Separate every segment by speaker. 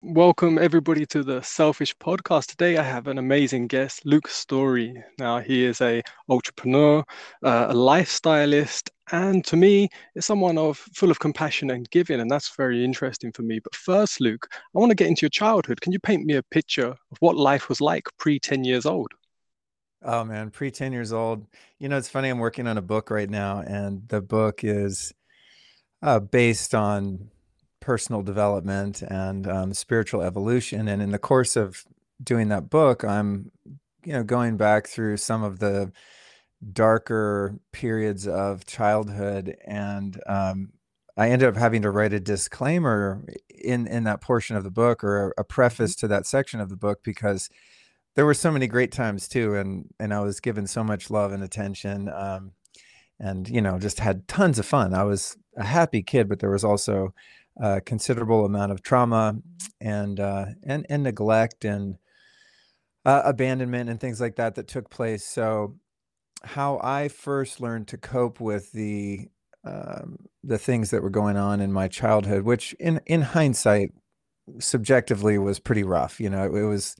Speaker 1: Welcome everybody to the Selfish Podcast. Today I have an amazing guest, Luke Storey. Now he is a entrepreneur, uh, a lifestylist, and to me, is someone of full of compassion and giving, and that's very interesting for me. But first, Luke, I want to get into your childhood. Can you paint me a picture of what life was like pre 10 years old?
Speaker 2: Oh man, pre 10 years old. You know, it's funny, I'm working on a book right now, and the book is uh, based on personal development and um, spiritual evolution. And in the course of doing that book, I'm, you know, going back through some of the darker periods of childhood, and um, I ended up having to write a disclaimer in in that portion of the book or a preface to that section of the book because there were so many great times too, and and I was given so much love and attention. Um, and you know just had tons of fun i was a happy kid but there was also a considerable amount of trauma and uh, and and neglect and uh, abandonment and things like that that took place. So, how I first learned to cope with the um, the things that were going on in my childhood, which in in hindsight, subjectively was pretty rough. You know, it, it was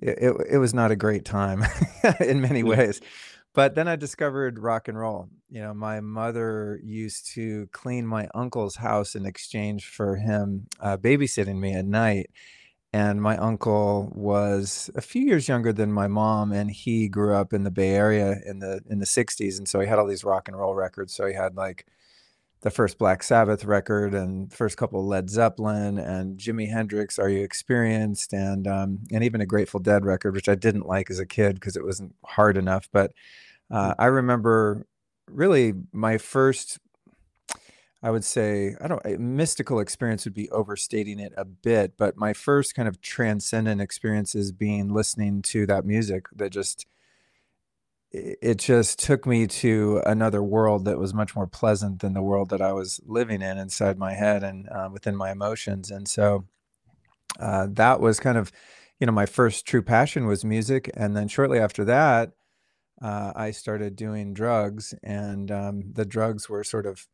Speaker 2: it, it was not a great time in many ways. But then I discovered rock and roll. You know, my mother used to clean my uncle's house in exchange for him uh, babysitting me at night. And my uncle was a few years younger than my mom, and he grew up in the Bay Area in the in the '60s, and so he had all these rock and roll records. So he had like the first Black Sabbath record and first couple Led Zeppelin and Jimi Hendrix, Are You Experienced, and um, and even a Grateful Dead record, which I didn't like as a kid because it wasn't hard enough. But uh, I remember really my first, I would say, I don't mystical experience would be overstating it a bit, but my first kind of transcendent experiences being listening to that music that just it just took me to another world that was much more pleasant than the world that I was living in inside my head and uh, within my emotions. And so uh, that was kind of, you know, my first true passion was music. And then shortly after that, uh, I started doing drugs, and um, the drugs were sort of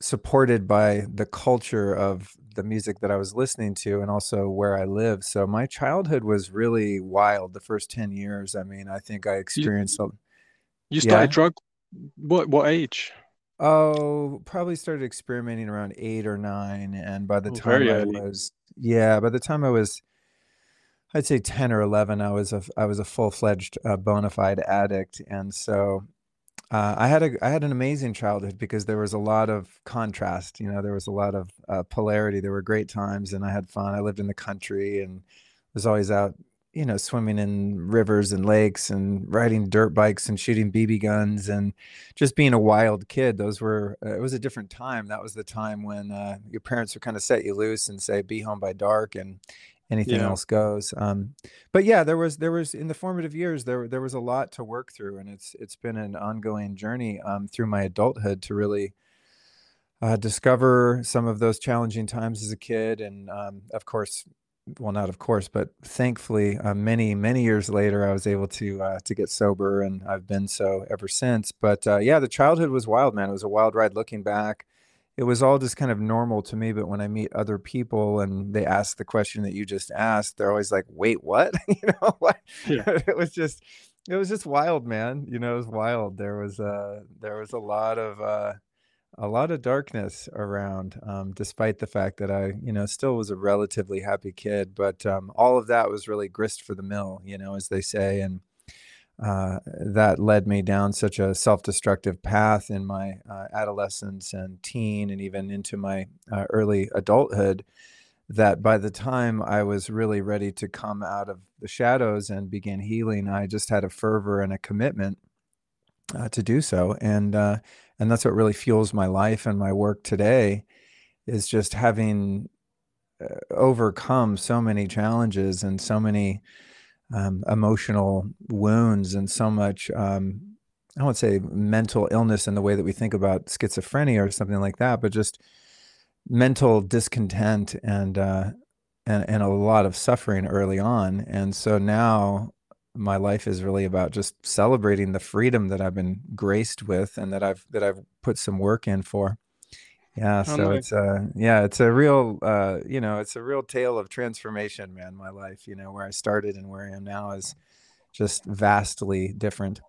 Speaker 2: supported by the culture of the music that I was listening to and also where I lived. So my childhood was really wild the first 10 years. I mean, I think I
Speaker 1: You
Speaker 2: experienced a,
Speaker 1: you started
Speaker 2: yeah.
Speaker 1: drug what what age?
Speaker 2: Oh, probably started experimenting around 8 or 9 and by the
Speaker 1: Oh,
Speaker 2: time I was yeah, by the time I was I'd say 10 or 11 I was a I was a full-fledged uh, bona fide addict and so Uh, I had a I had an amazing childhood because there was a lot of contrast, you know, there was a lot of, uh, polarity, there were great times, and I had fun, I lived in the country and was always out, you know, swimming in rivers and lakes and riding dirt bikes and shooting BB guns and just being a wild kid, those were uh, it was a different time, that was the time when, uh, your parents would kinda set you loose and say, "Be home by dark," and anything
Speaker 1: Yeah.
Speaker 2: else goes. Um, but yeah, there was there was in the formative years there there was a lot to work through, and it's it's been an ongoing journey um, through my adulthood to really uh, discover some of those challenging times as a kid, and um, of course, well, not of course, but thankfully, uh, many many years later, I was able to uh, to get sober, and I've been so ever since. But uh, yeah, the childhood was wild, man. It was a wild ride. Looking back, it was all just kind of normal to me. But when I meet other people and they ask the question that you just asked, they're always like, "Wait, what?" you know, what?
Speaker 1: Yeah.
Speaker 2: it was just it was just wild, man. You know, it was wild. There was uh there was a lot of uh a lot of darkness around, um, despite the fact that I, you know, still was a relatively happy kid. But um, all of that was really grist for the mill, you know, as they say, and uh, that led me down such a self-destructive path in my uh, adolescence and teen, and even into my uh, early adulthood. That by the time I was really ready to come out of the shadows and begin healing, I just had a fervor and a commitment uh, to do so, and uh, and that's what really fuels my life and my work today is just having overcome so many challenges and so many um, emotional wounds and so much um, I won't say mental illness in the way that we think about schizophrenia or something like that, but just mental discontent and uh, and and a lot of suffering early on. And so now my life is really about just celebrating the freedom that I've been graced with and that I've that I've put some work in for. Yeah, so it's a yeah, it's a real uh, you know, it's a real tale of transformation, man. My life, you know, where I started and where I am now is just vastly different.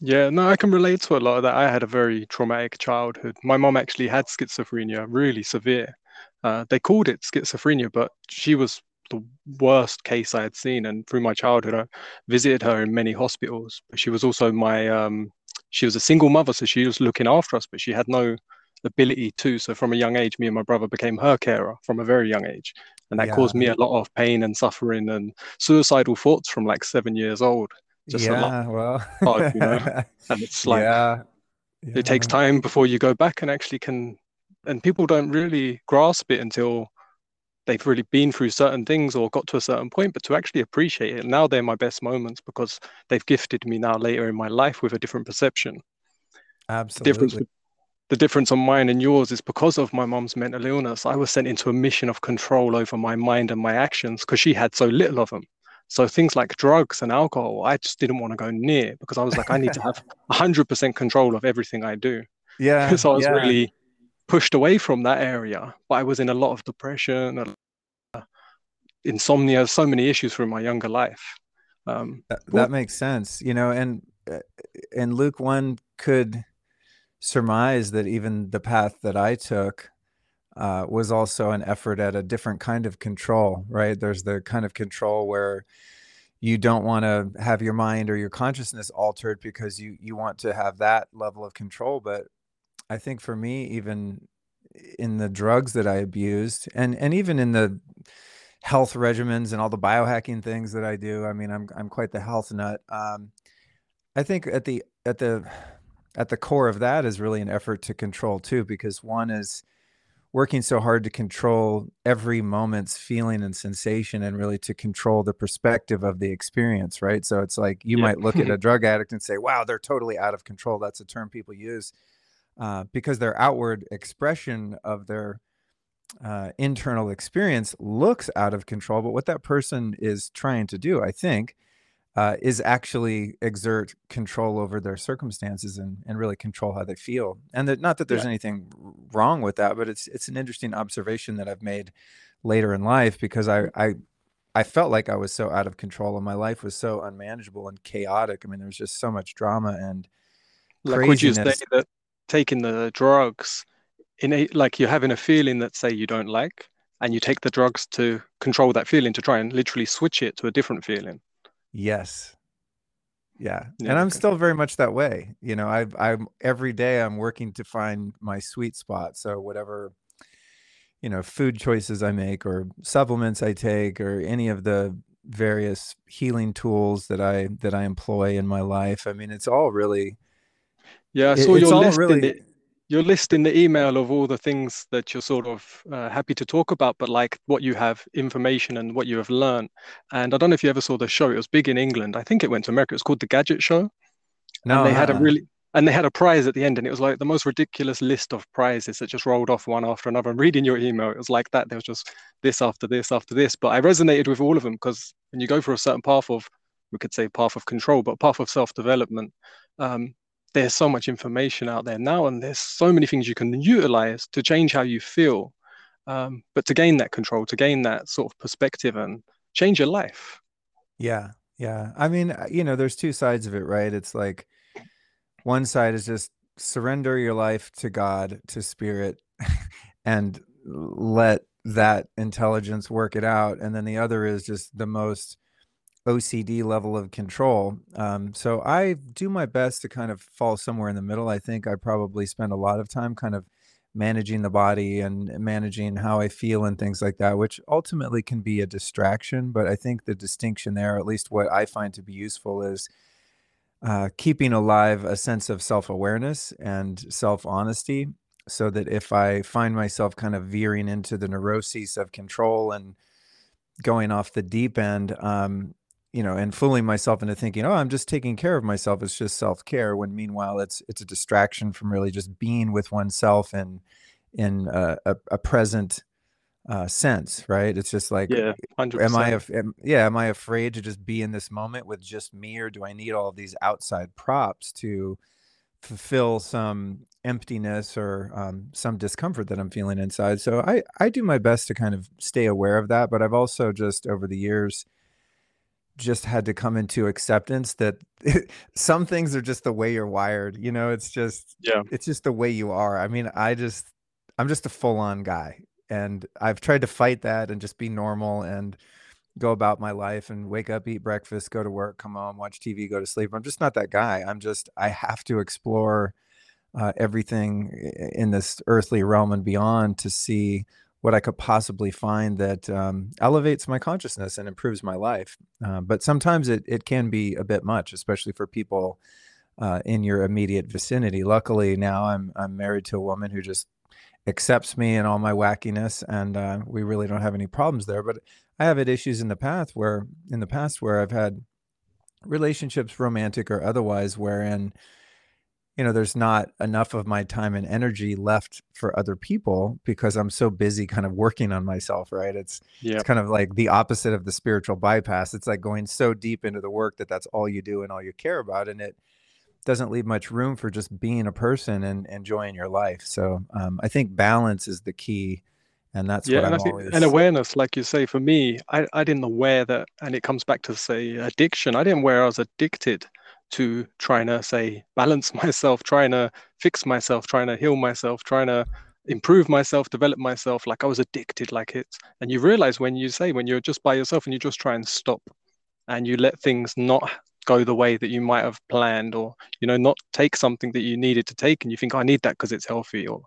Speaker 1: Yeah, no, I can relate to a lot of that. I had a very traumatic childhood. My mom actually had schizophrenia, really severe. Uh, they called it schizophrenia, but she was the worst case I had seen. And through my childhood, I visited her in many hospitals. But she was also my, um, she was a single mother, so she was looking after us, but she had no ability too. So from a young age, me and my brother became her carer from a very young age. And that yeah. caused me a lot of pain and suffering and suicidal thoughts from like seven years old.
Speaker 2: Just yeah, well,
Speaker 1: hard, you know? and it's like yeah. yeah. it takes time before you go back and actually can. And people don't really grasp it until they've really been through certain things or got to a certain point. But to actually appreciate it, now they're my best moments because they've gifted me now later in my life with a different perception.
Speaker 2: Absolutely.
Speaker 1: The difference, the difference on mine and yours is because of my mom's mental illness. I was sent into a mission of control over my mind and my actions because she had so little of them. So things like drugs and alcohol, I just didn't want to go near because I was like, I need to have 100% control of everything I do.
Speaker 2: Yeah.
Speaker 1: so I was
Speaker 2: yeah.
Speaker 1: really pushed away from that area. But I was in a lot of depression, uh, insomnia, so many issues through my younger life.
Speaker 2: Um, that, that makes sense, you know, and uh, and Luke one could surmise that even the path that I took uh, was also an effort at a different kind of control, right? There's the kind of control where you don't want to have your mind or your consciousness altered because you you want to have that level of control. But I think for me, even in the drugs that I abused, and and even in the health regimens and all the biohacking things that I do, I mean, I'm I'm quite the health nut. Um, I think at the at the at the core of that is really an effort to control too, because one is working so hard to control every moment's feeling and sensation and really to control the perspective of the experience right? So it's like you might look at a drug addict and say wow they're totally out of control. That's a term people use uh, because their outward expression of their uh, internal experience looks out of control but what that person is trying to do i think uh, is actually exert control over their circumstances and, and really control how they feel. And that not that there's yeah. anything wrong with that, but it's it's an interesting observation that I've made later in life because I I I felt like I was so out of control and my life was so unmanageable and chaotic. I mean, there was just so much drama and
Speaker 1: like would you say that taking the drugs in a like you're having a feeling that say you don't like and you take the drugs to control that feeling to try and literally switch it to a different feeling
Speaker 2: Yes. Yeah. yeah and I'm okay. still very much that way. You know, I've I'm every day I'm working to find my sweet spot. So whatever you know, food choices I make or supplements I take or any of the various healing tools that I that I employ in my life. I mean, it's all really
Speaker 1: Yeah, So it, your list really, in the, you're listing the email of all the things that you're sort of uh, happy to talk about, but like what you have information and what you have learned. And I don't know if you ever saw the show. It was big in England. I think it went to America. It was called The Gadget Show. No, and they had a really and they had a prize at the end, and it was like the most ridiculous list of prizes that just rolled off one after another. And reading your email, it was like that. There was just this after this after this. But I resonated with all of them because when you go for a certain path of, we could say path of control, but path of self development, um, there's so much information out there now, and there's so many things you can utilize to change how you feel. Um, but to gain that control, to gain that sort of perspective and change your life.
Speaker 2: Yeah. Yeah. I mean, uh, you know, there's two sides of it, right? It's like one side is just surrender your life to God, to spirit, and let that intelligence work it out. And then the other is just the most OCD level of control. Um, so I do my best to kind of fall somewhere in the middle. I think I probably spend a lot of time kind of managing the body and managing how I feel and things like that, which ultimately can be a distraction. But I think the distinction there, at least what I find to be useful, is uh, keeping alive a sense of self awareness and self honesty. So that if I find myself kind of veering into the neuroses of control and going off the deep end, um, you know, and fooling myself into thinking, oh, I'm just taking care of myself. It's just self care. When meanwhile, it's it's a distraction from really just being with oneself and in a, a, a present uh, sense, right? It's just like,
Speaker 1: yeah, 100%.
Speaker 2: am I, am, yeah, am I afraid to just be in this moment with just me, or do I need all of these outside props to fulfill some emptiness or um, some discomfort that I'm feeling inside. So I I do my best to kind of stay aware of that, but I've also just over the years just had to come into acceptance that some things are just the way you're wired. You know, it's just
Speaker 1: Yeah.
Speaker 2: it's just the way you are. I mean, I just I'm just a full-on guy and I've tried to fight that and just be normal and go about my life and wake up, eat breakfast, go to work, come home, watch TV, go to sleep. I'm just not that guy. I'm just I have to explore uh, everything in this earthly realm and beyond to see what I could possibly find that um, elevates my consciousness and improves my life. Uh, but sometimes it it can be a bit much, especially for people uh, in your immediate vicinity. Luckily, now I'm I'm married to a woman who just accepts me and all my wackiness, and uh, we really don't have any problems there. But I have had issues in the past where in the past where I've had relationships, romantic or otherwise, wherein you know there's not enough of my time and energy left for other people because I'm so busy kind of working on myself. Right? It's
Speaker 1: Yeah.
Speaker 2: it's kind of like the opposite of the spiritual bypass. It's like going so deep into the work that that's all you do and all you care about, and it doesn't leave much room for just being a person and enjoying your life. So um, I think balance is the key, and that's
Speaker 1: Yeah,
Speaker 2: what
Speaker 1: and think and awareness, like you say, for me, I, I didn't aware that, and it comes back to say addiction. I didn't aware I was addicted to trying to say balance myself, trying to fix myself, trying to heal myself, trying to improve myself, develop myself. Like I was addicted, like it and you realize when you say when you're just by yourself and you just try and stop and you let things not go the way that you might have planned or you know not take something that you needed to take and you think "Oh, I need that because it's healthy or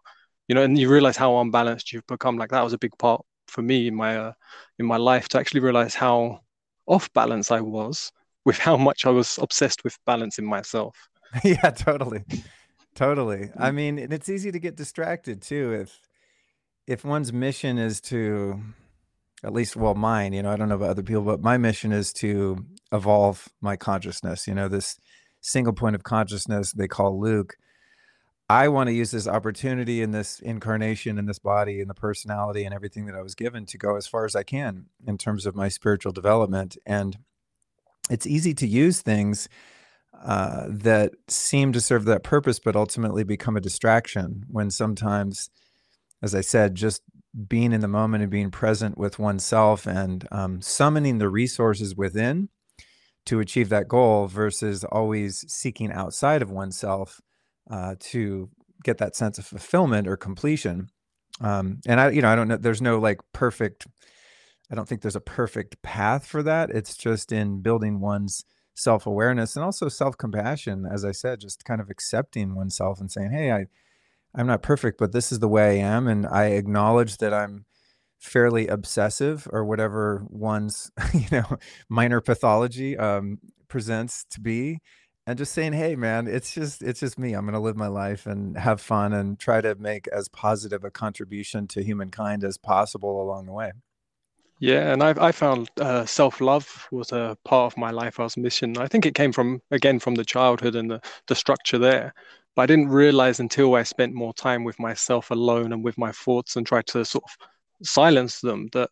Speaker 1: you know and you realize how unbalanced you've become like that was a big part for me in my uh, in my life to actually realize how off balance I was with how much I was obsessed with balancing myself.
Speaker 2: Yeah, totally, totally. I mean, and it's easy to get distracted too if if one's mission is to at least well mine you know i don't know about other people but my mission is to evolve my consciousness you know this single point of consciousness they call luke. I want to use this opportunity in this incarnation in this body and the personality and everything that i was given to go as far as i can in terms of my spiritual development. And it's easy to use things uh, that seem to serve that purpose but ultimately become a distraction when sometimes as I said, just being in the moment and being present with oneself and um, summoning the resources within to achieve that goal versus always seeking outside of oneself uh, to get that sense of fulfillment or completion. Um, and I, you know, I don't know, there's no like perfect, I don't think there's a perfect path for that. It's just in building one's self awareness and also self compassion. As I said, just kind of accepting oneself and saying, Hey, I, I'm not perfect, but this is the way I am, and I acknowledge that I'm fairly obsessive or whatever one's, you know, minor pathology um, presents to be, and just saying, "Hey, man, it's just it's just me. I'm gonna live my life and have fun and try to make as positive a contribution to humankind as possible along the way."
Speaker 1: Yeah, and I've I found uh, self-love was a part of my life I was missing. I think it came from again from the childhood and the the structure there. But I didn't realize until I spent more time with myself alone and with my thoughts and tried to sort of silence them that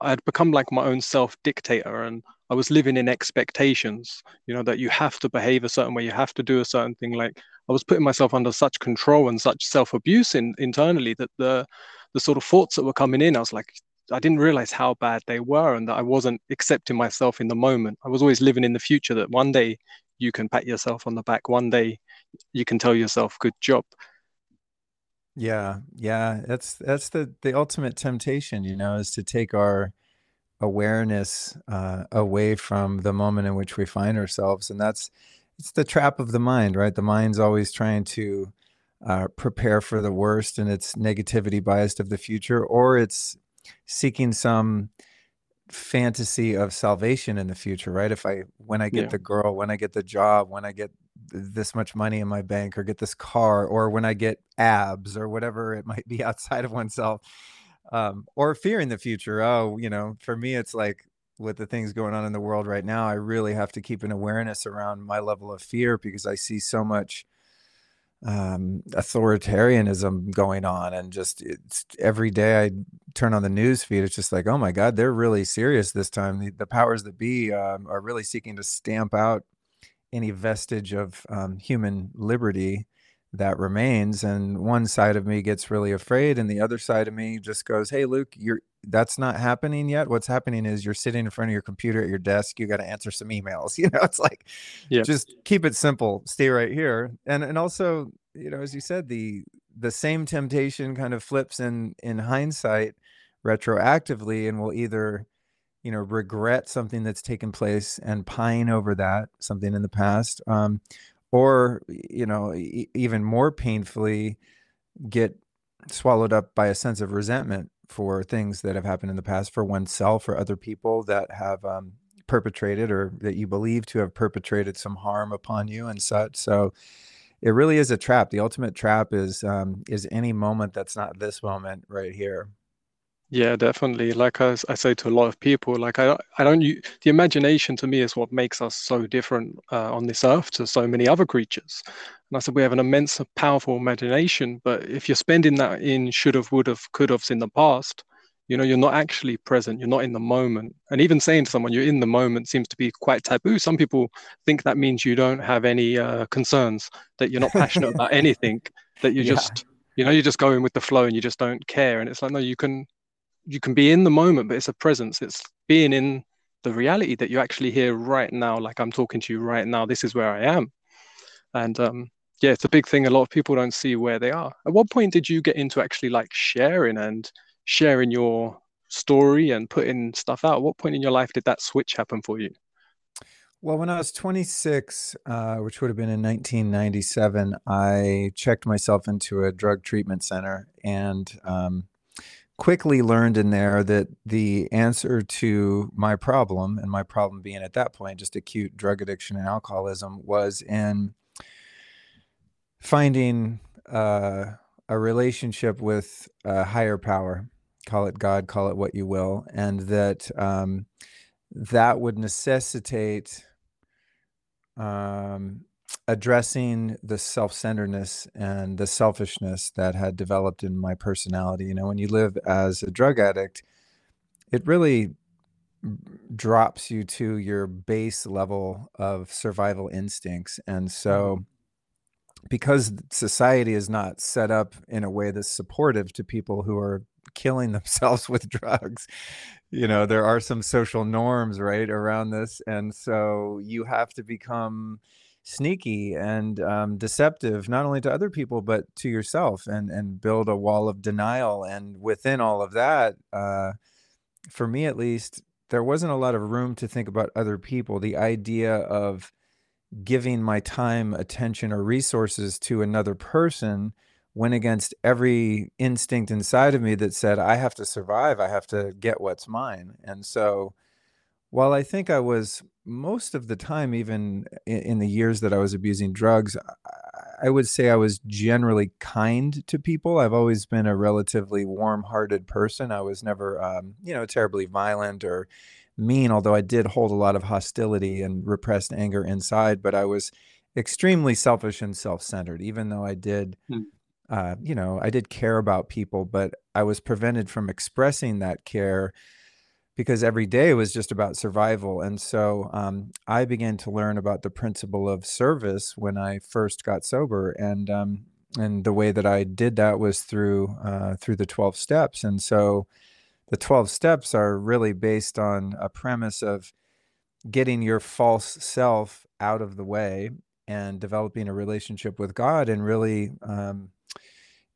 Speaker 1: I'd become like my own self-dictator and I was living in expectations, you know, that you have to behave a certain way, you have to do a certain thing. Like I was putting myself under such control and such self-abuse in internally that the the sort of thoughts that were coming in, I was like, I didn't realize how bad they were and that I wasn't accepting myself in the moment. I was always living in the future that one day you can pat yourself on the back, one day you can tell yourself, good job.
Speaker 2: Yeah, yeah, that's that's the the ultimate temptation, you know, is to take our awareness uh, away from the moment in which we find ourselves, and that's it's the trap of the mind, right? The mind's always trying to uh, prepare for the worst and its negativity biased of the future, or it's seeking some fantasy of salvation in the future, right? If I when I get
Speaker 1: Yeah.
Speaker 2: the girl, when I get the job, when I get this much money in my bank or get this car or when I get abs or whatever it might be outside of oneself um or fearing the future. Oh, you know, for me it's like with the things going on in the world right now, I really have to keep an awareness around my level of fear because I see so much um, authoritarianism going on, and just it's every day I turn on the news feed, it's just like, oh my God, they're really serious this time. The, the powers that be um, are really seeking to stamp out any vestige of um, human liberty that remains and one side of me gets really afraid and the other side of me just goes hey luke you're that's not happening yet. What's happening is you're sitting in front of your computer at your desk. You got to answer some emails. You know it's like yeah. just keep it simple stay right here. And and also you know as you said the the same temptation kind of flips in in hindsight retroactively and will either you know regret something that's taken place and pine over that something in the past. Um, or you know e- even more painfully get swallowed up by a sense of resentment for things that have happened in the past for oneself or other people that have um, perpetrated or that you believe to have perpetrated some harm upon you and such. So it really is a trap. The ultimate trap is um, is any moment that's not this moment right here
Speaker 1: yeah, definitely. Like I, I say to a lot of people, like I, I don't. You, the imagination to me is what makes us so different uh, on this earth to so many other creatures. And I said we have an immense, powerful imagination, but if you're spending that in should have, would have, could have's in the past, you know, you're not actually present. You're not in the moment. And even saying to someone you're in the moment seems to be quite taboo. Some people think that means you don't have any uh, concerns, that you're not passionate about anything, that you're yeah. just you know you're just going with the flow and you just don't care and it's like no you can you can be in the moment, but it's a presence. It's being in the reality that you're actually hear right now. Like I'm talking to you right now. This is where I am. And um, yeah, it's a big thing. A lot of people don't see where they are. At what point did you get into actually like sharing and sharing your story and putting stuff out? At what point in your life did that switch happen for you?
Speaker 2: Well, when I was 26, uh, which would have been in 1997, I checked myself into a drug treatment center and um, quickly learned in there that the answer to my problem, and my problem being at that point just acute drug addiction and alcoholism, was in finding uh, a relationship with a higher power. Call it God, call it what you will, and that um, that would necessitate um, addressing the self-centeredness and the selfishness that had developed in my personality. You know when you live as a drug addict it really drops you to your base level of survival instincts. And so mm-hmm. because society is not set up in a way that's supportive to people who are killing themselves with drugs you know there are some social norms right around this. And so you have to become sneaky and um, deceptive not only to other people but to yourself and and build a wall of denial and within all of that uh, for me at least there wasn't a lot of room to think about other people. The idea of giving my time attention or resources to another person went against every instinct inside of me that said i have to survive i have to get what's mine. And so while I think I was most of the time, even in, the years that I was abusing drugs, I would say I was generally kind to people. I've always been a relatively warm-hearted person. I was never, um, you know, terribly violent or mean, although I did hold a lot of hostility and repressed anger inside. But I was extremely selfish and self-centered, even though I did. Hmm. Uh, you know, I did care about people, but I was prevented from expressing that care because every day was just about survival. And so um, I began to learn about the principle of service when I first got sober, and um, and the way that I did that was through uh, through the twelve steps. And so the twelve steps are really based on a premise of getting your false self out of the way and developing a relationship with God, and really. Um,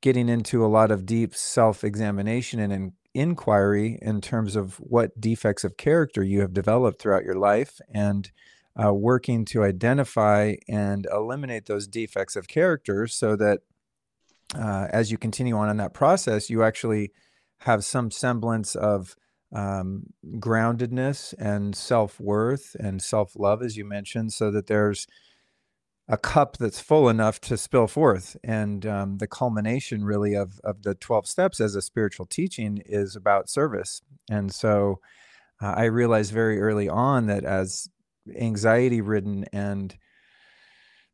Speaker 2: getting into a lot of deep self examination and inquiry in terms of what defects of character you have developed throughout your life and uh, working to identify and eliminate those defects of character so that uh, as you continue on in that process, you actually have some semblance of um, groundedness and self worth and self love, as you mentioned, so that there's a cup that's full enough to spill forth. And um, the culmination, really, of of the twelve steps as a spiritual teaching is about service. And so, uh, I realized very early on that as anxiety ridden and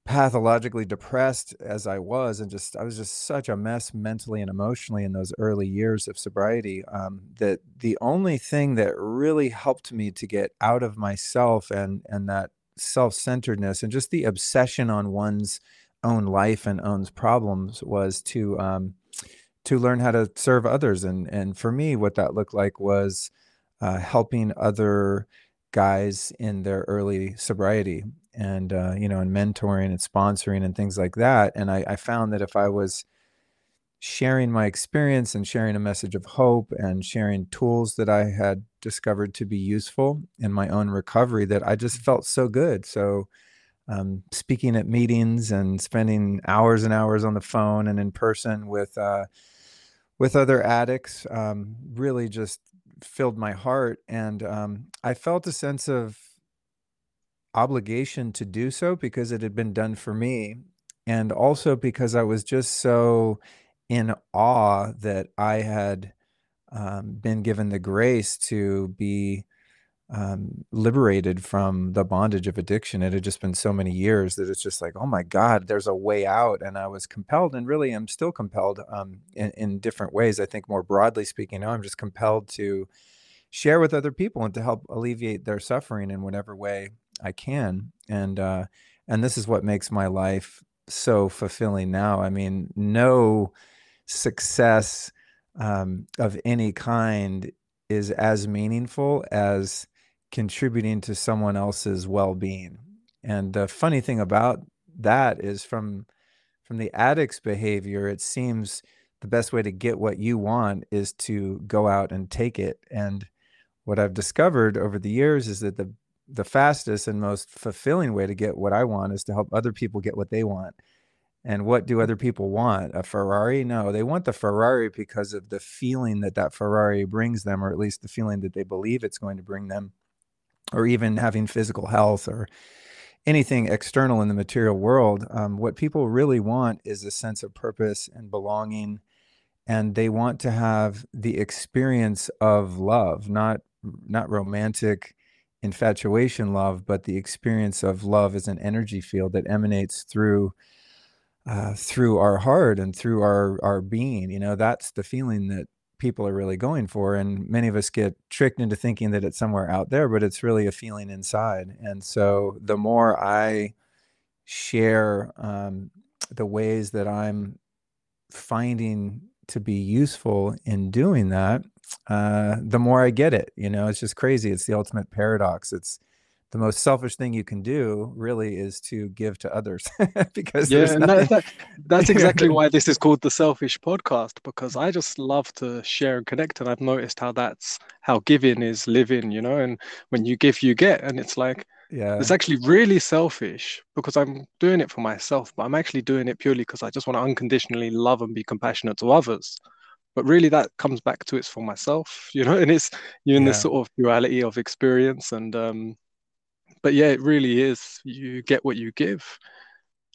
Speaker 2: pathologically depressed as I was, and just I was just such a mess mentally and emotionally in those early years of sobriety. Um, that the only thing that really helped me to get out of myself and and that self-centeredness and just the obsession on one's own life and owns problems was to um, to learn how to serve others. And and for me, what that looked like was uh, helping other guys in their early sobriety and uh, you know and mentoring and sponsoring and things like that and I, I, found that if i was sharing my experience and sharing a message of hope and sharing tools that i had discovered to be useful in my own recovery that i just felt so good. So um, speaking at meetings and spending hours and hours on the phone and in person with uh, with other addicts um, really just filled my heart. And um, i felt a sense of obligation to do so because it had been done for me. And also because i was just so in awe that i had um, been given the grace to be um, liberated from the bondage of addiction. It had just been so many years that it's just like, oh my God, there's a way out. And I was compelled, and really I am still compelled um, in, in different ways. I think more broadly speaking, now I'm just compelled to share with other people and to help alleviate their suffering in whatever way I can. And uh, and this is what makes my life so fulfilling now. I mean, no success um, of any kind is as meaningful as contributing to someone else's well-being. And the funny thing about that is from from the addict's behavior, it seems the best way to get what you want is to go out and take it. And what I've discovered over the years is that the the fastest and most fulfilling way to get what I want is to help other people get what they want. And what do other people want? A Ferrari? No, they want the Ferrari because of the feeling that that Ferrari brings them, or at least the feeling that they believe it's going to bring them or even having physical health or anything external in the material world. Um, what people really want is a sense of purpose and belonging. And they want to have the experience of love, not not romantic infatuation love, but the experience of love as an energy field that emanates through uh, through our heart and through our our being. You know, that's the feeling that people are really going for. And many of us get tricked into thinking that it's somewhere out there, but it's really a feeling inside. And so the more I share um, the ways that I'm finding to be useful in doing that, uh, the more I get it. You know, it's just crazy. It's the ultimate paradox. It's the most selfish thing you can do really is to give to others because
Speaker 1: yeah and that, that, that's exactly why this is called the selfish podcast because i just love to share and connect and i've noticed how that's how giving is living you know and when you give you get and it's like yeah it's actually really selfish because i'm doing it for myself but i'm actually doing it purely because i just want to unconditionally love and be compassionate to others but really that comes back to it's for myself you know and it's you're in yeah. this sort of duality of experience and um but yeah, it really is. You get what you give,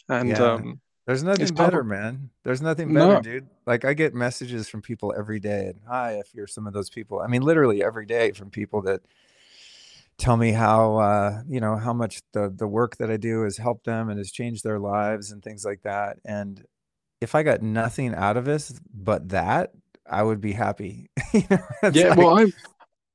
Speaker 1: and yeah. um,
Speaker 2: there's nothing better, man. There's nothing better, no. dude. Like I get messages from people every day, and hi, if you're some of those people. I mean, literally every day from people that tell me how uh, you know how much the the work that I do has helped them and has changed their lives and things like that. And if I got nothing out of this but that, I would be happy.
Speaker 1: you know, yeah, like, well,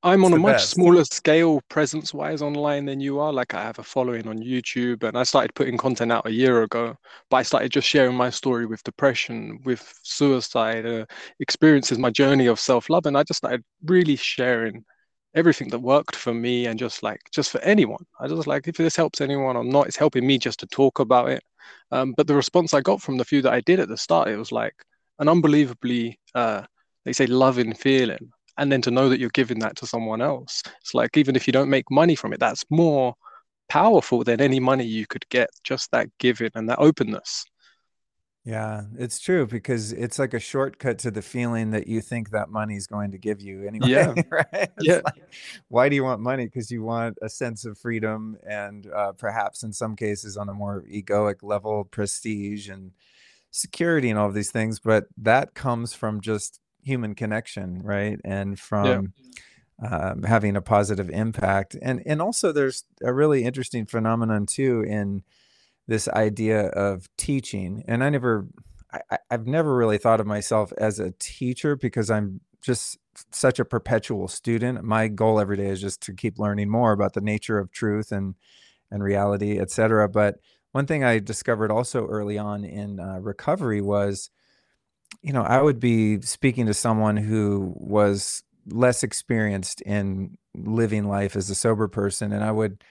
Speaker 1: I'm on a much best. smaller scale presence wise online than you are. Like I have a following on YouTube and I started putting content out a year ago, but I started just sharing my story with depression, with suicide, uh, experiences, my journey of self love. And I just started really sharing everything that worked for me and just like, just for anyone. I just like, if this helps anyone or not, it's helping me just to talk about it. Um, but the response I got from the few that I did at the start, it was like an unbelievably, uh, they say, loving feeling and then to know that you're giving that to someone else. It's like even if you don't make money from it that's more powerful than any money you could get just that giving and that openness.
Speaker 2: Yeah it's true because it's like a shortcut to the feeling that you think that money is going to give you anyway yeah. right?
Speaker 1: Yeah.
Speaker 2: like, why do you want money? Because you want a sense of freedom and uh, perhaps in some cases on a more egoic level prestige and security and all of these things but that comes from just human connection, right? And from yeah. um, having a positive impact. And and also there's a really interesting phenomenon too in this idea of teaching. And I never I, I've never really thought of myself as a teacher because I'm just such a perpetual student. My goal every day is just to keep learning more about the nature of truth and and reality, etc. But one thing I discovered also early on in uh, recovery was, you know, I would be speaking to someone who was less experienced in living life as a sober person, and I would.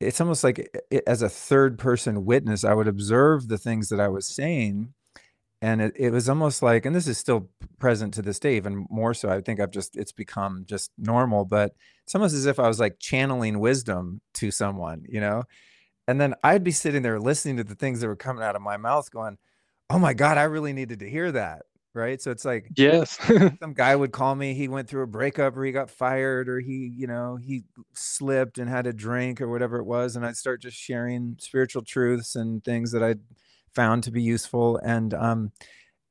Speaker 2: It's almost like it, as a third person witness, I would observe the things that I was saying, and it, it was almost like, and this is still present to this day, even more so. I think I've just it's become just normal, but it's almost as if I was like channeling wisdom to someone, you know and then I'd be sitting there listening to the things that were coming out of my mouth, going, "Oh my god, I really needed to hear that." Right. So it's like,
Speaker 1: yes,
Speaker 2: some guy would call me. He went through a breakup, or he got fired, or he, you know, he slipped and had a drink, or whatever it was, and I'd start just sharing spiritual truths and things that I'd found to be useful, and um,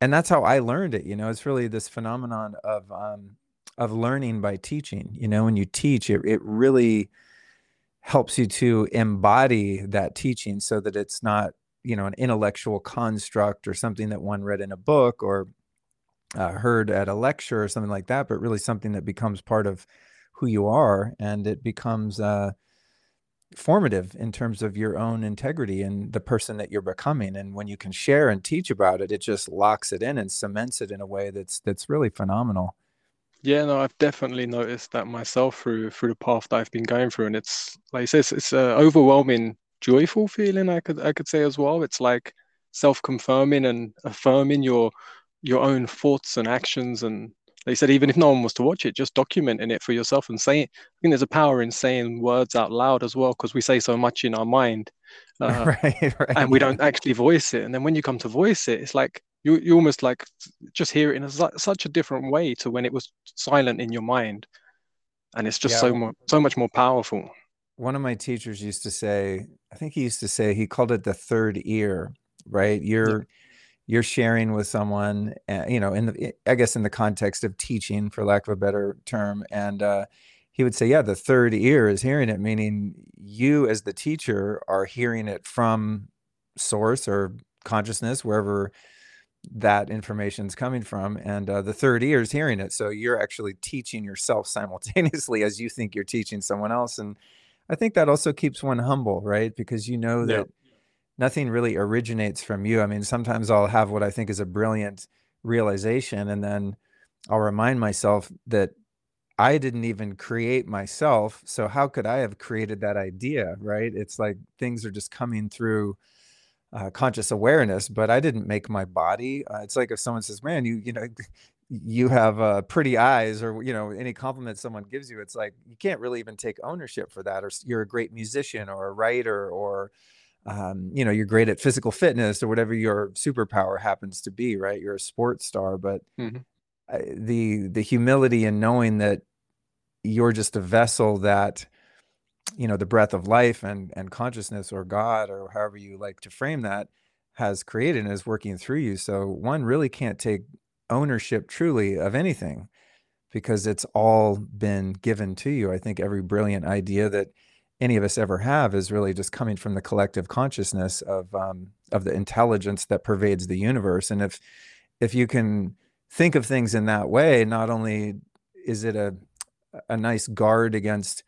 Speaker 2: and that's how I learned it. You know, it's really this phenomenon of um, of learning by teaching. You know, when you teach, it it really helps you to embody that teaching so that it's not you know an intellectual construct or something that one read in a book or uh, heard at a lecture or something like that but really something that becomes part of who you are and it becomes uh, formative in terms of your own integrity and the person that you're becoming. And when you can share and teach about it it just locks it in and cements it in a way that's that's really phenomenal.
Speaker 1: Yeah, no, I've definitely noticed that myself through through the path that I've been going through, and it's like it's, it's a overwhelming, joyful feeling. I could I could say as well. It's like self-confirming and affirming your your own thoughts and actions, and they said even if no one was to watch it, just documenting it for yourself and saying. I think there's a power in saying words out loud as well, because we say so much in our mind, uh, right, right, and we don't actually voice it. And then when you come to voice it, it's like you you almost like just hear it in a, such a different way to when it was silent in your mind, and it's just yeah. so more so much more powerful.
Speaker 2: One of my teachers used to say, I think he used to say he called it the third ear. Right, you're. Yeah. You're sharing with someone, uh, you know, in the, I guess, in the context of teaching, for lack of a better term, and uh, he would say, yeah, the third ear is hearing it, meaning you as the teacher are hearing it from source or consciousness, wherever that information is coming from and uh, the third ear is hearing it so you're actually teaching yourself simultaneously as you think you're teaching someone else and i think that also keeps one humble right? Because you know that nothing really originates from you. I mean sometimes i'll have what i think is a brilliant realization and then i'll remind myself that i didn't even create myself so how could i have created that idea right? It's like things are just coming through uh, conscious awareness, but I didn't make my body. Uh, it's like if someone says, "Man, you you know, you have uh, pretty eyes," or you know, any compliment someone gives you, it's like you can't really even take ownership for that. Or you're a great musician, or a writer, or um, you know, you're great at physical fitness, or whatever your superpower happens to be. Right? You're a sports star, but mm-hmm. the the humility in knowing that you're just a vessel that you know the breath of life and and consciousness or god or however you like to frame that has created and is working through you so one really can't take ownership truly of anything because it's all been given to you. I think every brilliant idea that any of us ever have is really just coming from the collective consciousness of um, of the intelligence that pervades the universe. And if if you can think of things in that way not only is it a a nice guard against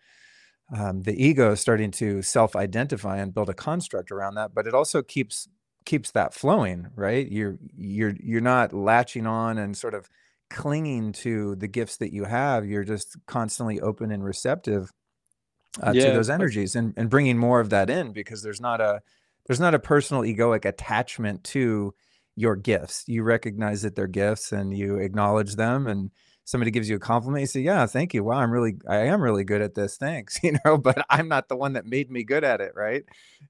Speaker 2: um, the ego starting to self-identify and build a construct around that but it also keeps keeps that flowing right? You're you're you're not latching on and sort of clinging to the gifts that you have. You're just constantly open and receptive uh, yeah, to those energies and, and bringing more of that in because there's not a there's not a personal egoic attachment to your gifts. You recognize that they're gifts and you acknowledge them and somebody gives you a compliment, you say, "Yeah, thank you. Wow, I'm really, I am really good at this. Thanks." You know, but I'm not the one that made me good at it, right?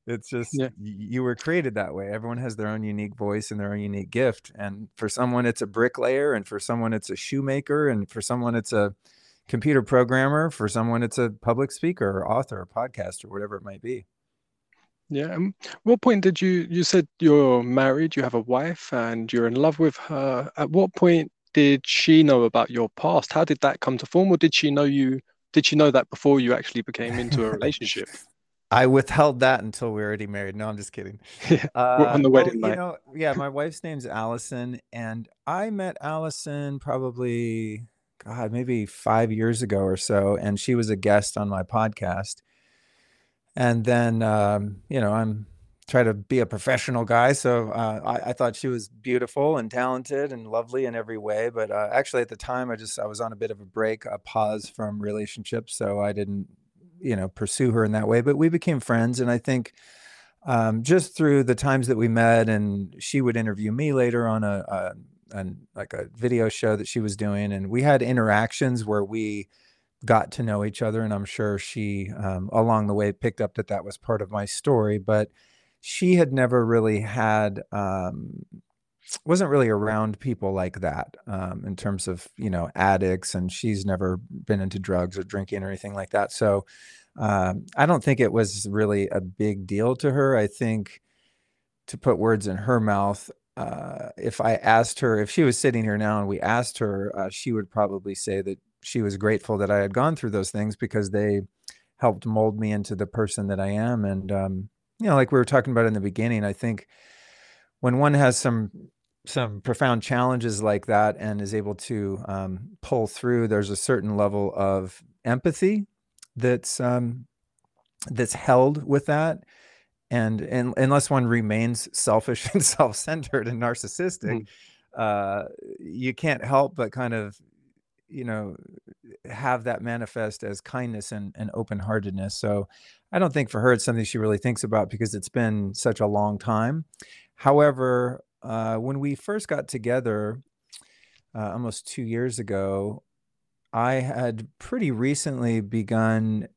Speaker 2: It's just yeah. you were created that way. Everyone has their own unique voice and their own unique gift, and for someone it's a bricklayer, and for someone it's a shoemaker, and for someone it's a computer programmer, for someone it's a public speaker or author or podcaster, whatever it might be.
Speaker 1: Yeah. Um, what point did you you said you're married, you have a wife, and you're in love with her? At what point did she know about your past? How did that come to form, or did she know you? Did she know that before you actually became into a relationship?
Speaker 2: I withheld that until we were already married. No, I'm just kidding.
Speaker 1: Yeah, uh, on the wedding well, night. You know,
Speaker 2: yeah, my wife's name's Alyson, and I met Alyson probably, God, maybe five years ago or so, and she was a guest on my podcast. And then, um, you know, I'm try to be a professional guy. So uh, I, I, thought she was beautiful and talented and lovely in every way. But uh, actually, at the time, I just I was on a bit of a break, a pause from relationships, so I didn't, you know, pursue her in that way. But we became friends, and I think um, just through the times that we met, and she would interview me later on a, a like a video show that she was doing, and we had interactions where we got to know each other, and I'm sure she um, along the way picked up that that was part of my story, but she had never really had um, wasn't really around people like that um, in terms of you know addicts and she's never been into drugs or drinking or anything like that. So um, i don't think it was really a big deal to her. I think to put words in her mouth uh, if i asked her if she was sitting here now and we asked her uh, she would probably say that she was grateful that i had gone through those things because they helped mold me into the person that i am. And um, you know, like we were talking about in the beginning, I think when one has some some profound challenges like that and is able to um, pull through, there's a certain level of empathy that's um, that's held with that. And, and unless one remains selfish and self-centered and narcissistic, mm. uh, you can't help but kind of you know have that manifest as kindness and, and open-heartedness. So i don't think for her it's something she really thinks about because it's been such a long time. However uh, when we first got together uh, almost two years ago i had pretty recently begun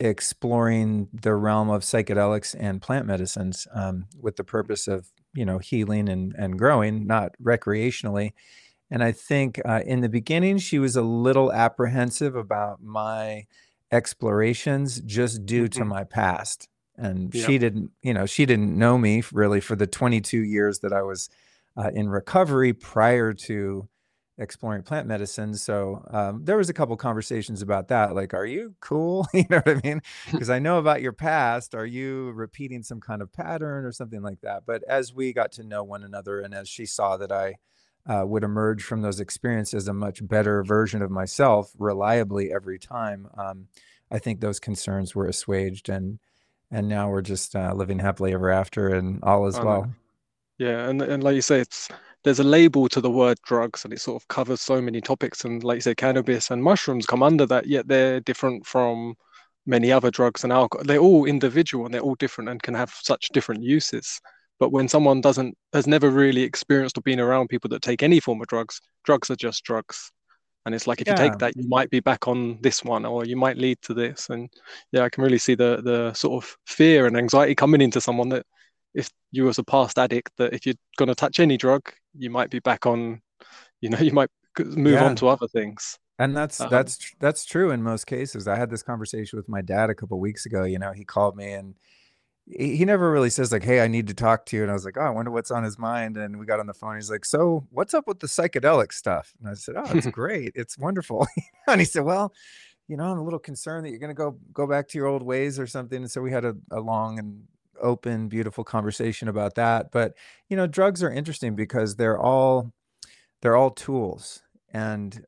Speaker 2: exploring the realm of psychedelics and plant medicines um, with the purpose of you know healing and, and growing not recreationally and I think uh, in the beginning, she was a little apprehensive about my explorations just due mm-hmm. to my past. And yep. she didn't, you know, she didn't know me really for the 22 years that I was uh, in recovery prior to exploring plant medicine. So um, there was a couple conversations about that. Like, are you cool? you know what I mean? Because I know about your past. Are you repeating some kind of pattern or something like that? But as we got to know one another, and as she saw that I uh, would emerge from those experiences a much better version of myself reliably every time. Um, I think those concerns were assuaged, and and now we're just uh, living happily ever after, and all is well.
Speaker 1: Yeah, and and like you say, it's there's a label to the word drugs, and it sort of covers so many topics. And like you say, cannabis and mushrooms come under that, yet they're different from many other drugs and alcohol. They're all individual and they're all different and can have such different uses. But when someone doesn't has never really experienced or been around people that take any form of drugs, drugs are just drugs. And it's like if yeah. you take that, you might be back on this one, or you might lead to this. And yeah, I can really see the the sort of fear and anxiety coming into someone that if you was a past addict, that if you're going to touch any drug, you might be back on. You know, you might move yeah. on to other things.
Speaker 2: And that's um, that's that's true in most cases. I had this conversation with my dad a couple weeks ago. You know, he called me and he never really says like hey i need to talk to you. And i was like oh i wonder what's on his mind. And we got on the phone he's like so what's up with the psychedelic stuff? And i said oh it's great. It's wonderful. And he said well you know i'm a little concerned that you're going to go go back to your old ways or something. And so we had a, a long and open beautiful conversation about that. But you know drugs are interesting because they're all they're all tools. And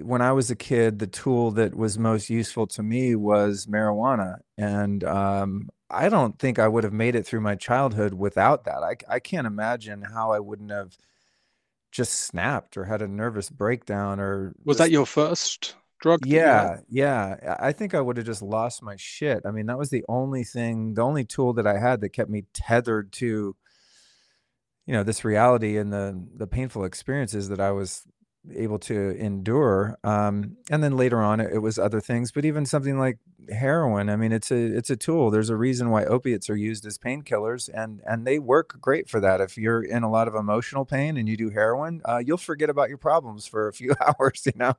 Speaker 2: when I was a kid, the tool that was most useful to me was marijuana. And um, I don't think I would have made it through my childhood without that. I, I can't imagine how I wouldn't have just snapped or had a nervous breakdown or
Speaker 1: was
Speaker 2: just,
Speaker 1: that your first drug
Speaker 2: yeah yeah. I think i would have just lost my shit. I mean that was the only thing the only tool that i had that kept me tethered to you know this reality and the the painful experiences that i was able to endure. Um, and then later on, it, it, was other things. But even something like heroin, I mean, it's a it's a tool. There's a reason why opiates are used as painkillers, and and they work great for that. If you're in a lot of emotional pain and you do heroin, uh, you'll forget about your problems for a few hours. You know,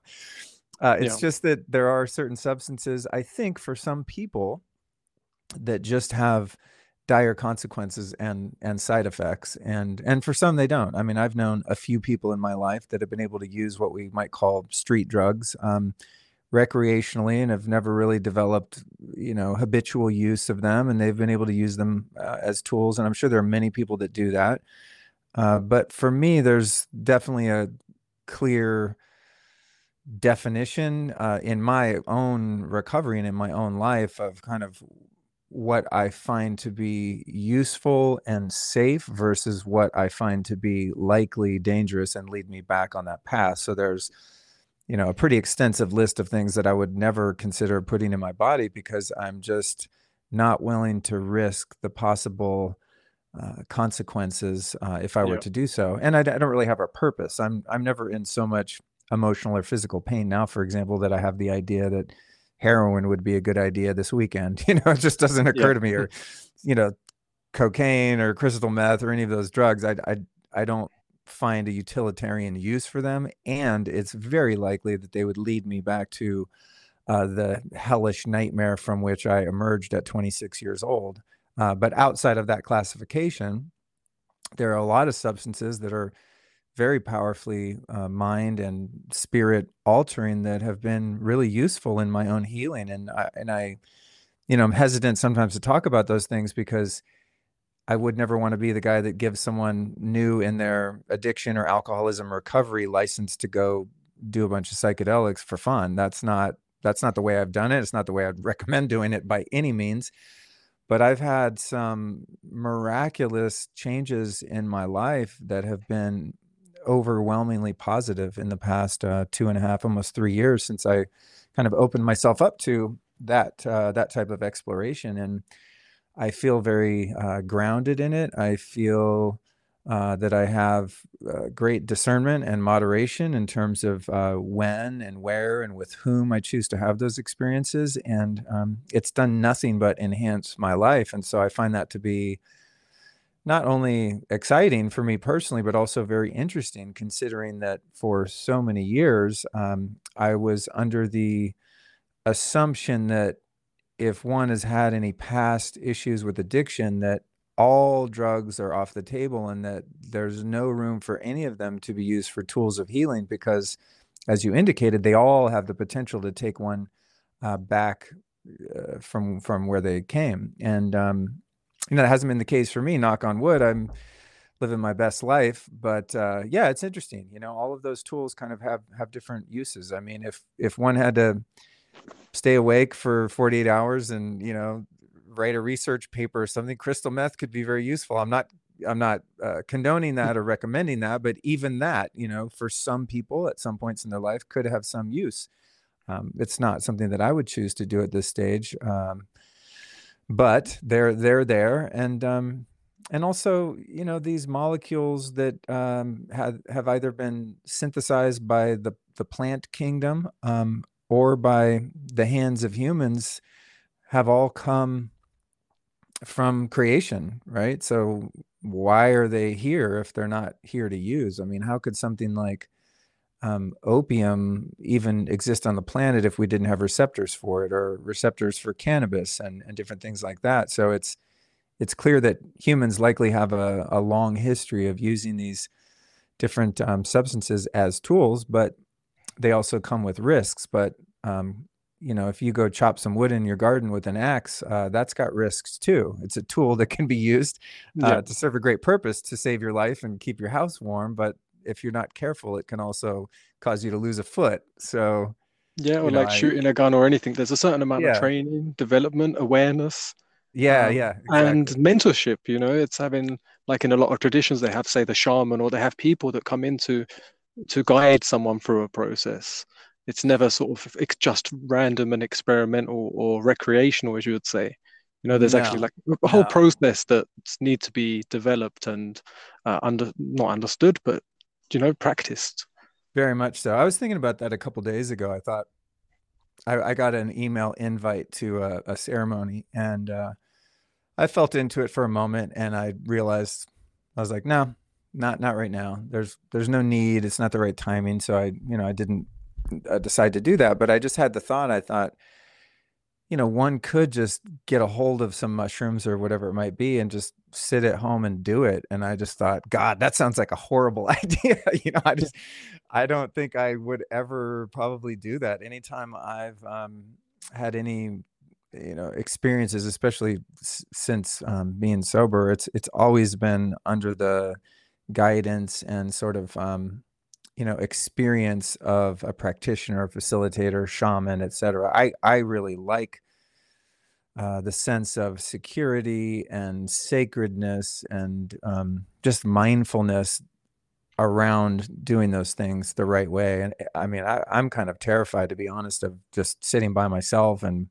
Speaker 2: uh, it's yeah. just that there are certain substances. I think for some people that just have dire consequences and and side effects and and for some they don't. I mean i've known a few people in my life that have been able to use what we might call street drugs um, recreationally and have never really developed you know habitual use of them and they've been able to use them uh, as tools and i'm sure there are many people that do that. Uh, but for me there's definitely a clear definition uh, in my own recovery and in my own life of kind of what I find to be useful and safe versus what I find to be likely dangerous and lead me back on that path. So there's, you know, a pretty extensive list of things that I would never consider putting in my body because I'm just not willing to risk the possible uh, consequences uh, if I were to do so. And I, I, don't really have a purpose. I'm I'm never in so much emotional or physical pain now, for example, that I have the idea that heroin would be a good idea this weekend. You know, it just doesn't occur yeah. to me, or you know, cocaine or crystal meth or any of those drugs. I I I don't find a utilitarian use for them, and it's very likely that they would lead me back to uh, the hellish nightmare from which I emerged at 26 years old. Uh, but outside of that classification, there are a lot of substances that are very powerfully uh, mind and spirit altering that have been really useful in my own healing and I, and I you know I'm hesitant sometimes to talk about those things because I would never want to be the guy that gives someone new in their addiction or alcoholism recovery license to go do a bunch of psychedelics for fun. That's not that's not the way I've done it. It's not the way I'd recommend doing it by any means. But I've had some miraculous changes in my life that have been overwhelmingly positive in the past uh, two and a half, almost three years since I kind of opened myself up to that uh, that type of exploration, and I feel very uh, grounded in it. I feel uh, that I have uh, great discernment and moderation in terms of uh, when and where and with whom I choose to have those experiences, and um, it's done nothing but enhance my life, and so I find that to be not only exciting for me personally, but also very interesting, considering that for so many years um, I was under the assumption that if one has had any past issues with addiction, that all drugs are off the table and that there's no room for any of them to be used for tools of healing because, as you indicated, they all have the potential to take one uh, back uh, from from where they came. And um, you know, that hasn't been the case for me, knock on wood. I'm living my best life. But uh, yeah, it's interesting. You know, all of those tools kind of have have different uses. I mean, if if one had to stay awake for 48 hours and, you know, write a research paper or something, crystal meth could be very useful. I'm not I'm not uh, condoning that or recommending that, but even that, you know, for some people at some points in their life could have some use. Um, it's not something that I would choose to do at this stage. Um, but they're they're there. And um and also you know these molecules that um have have either been synthesized by the the plant kingdom um or by the hands of humans have all come from creation right? So why are they here if they're not here to use? I mean how could something like um, opium even exist on the planet if we didn't have receptors for it or receptors for cannabis and, and different things like that. So it's it's clear that humans likely have a, a long history of using these different um, substances as tools, but they also come with risks. But um, you know, if you go chop some wood in your garden with an axe, uh, that's got risks too. It's a tool that can be used uh, yeah. to serve a great purpose to save your life and keep your house warm, but if you're not careful, it can also cause you to lose a foot. So
Speaker 1: yeah, or like know, shooting I, a gun or anything. There's a certain amount yeah. of training, development, awareness.
Speaker 2: Yeah, um, yeah,
Speaker 1: exactly. and mentorship. You know, it's having like in a lot of traditions they have say the shaman or they have people that come in to to guide someone through a process. It's never sort of it's just random and experimental or recreational, as you would say. You know, there's no, actually like a whole no. process that needs to be developed and uh, under not understood, but you know, practiced.
Speaker 2: Very much so. I was thinking about that a couple days ago. I thought I, I, got an email invite to a, a ceremony, and uh, I felt into it for a moment, and I realized I was like, no, not not right now. There's there's no need. It's not the right timing. So I, you know, I didn't uh, decide to do that. But I just had the thought. I thought, you know, one could just get a hold of some mushrooms or whatever it might be and just sit at home and do it. And I just thought, God, that sounds like a horrible idea. you know, I just, I don't think I would ever probably do that. Anytime I've um, had any, you know, experiences, especially s- since um, being sober, it's it's always been under the guidance and sort of um, you know experience of a practitioner, facilitator, shaman, etc. I I really like uh, the sense of security and sacredness and um, just mindfulness around doing those things the right way. And eh, I mean, I, I'm kind of terrified, to be honest, of just sitting by myself and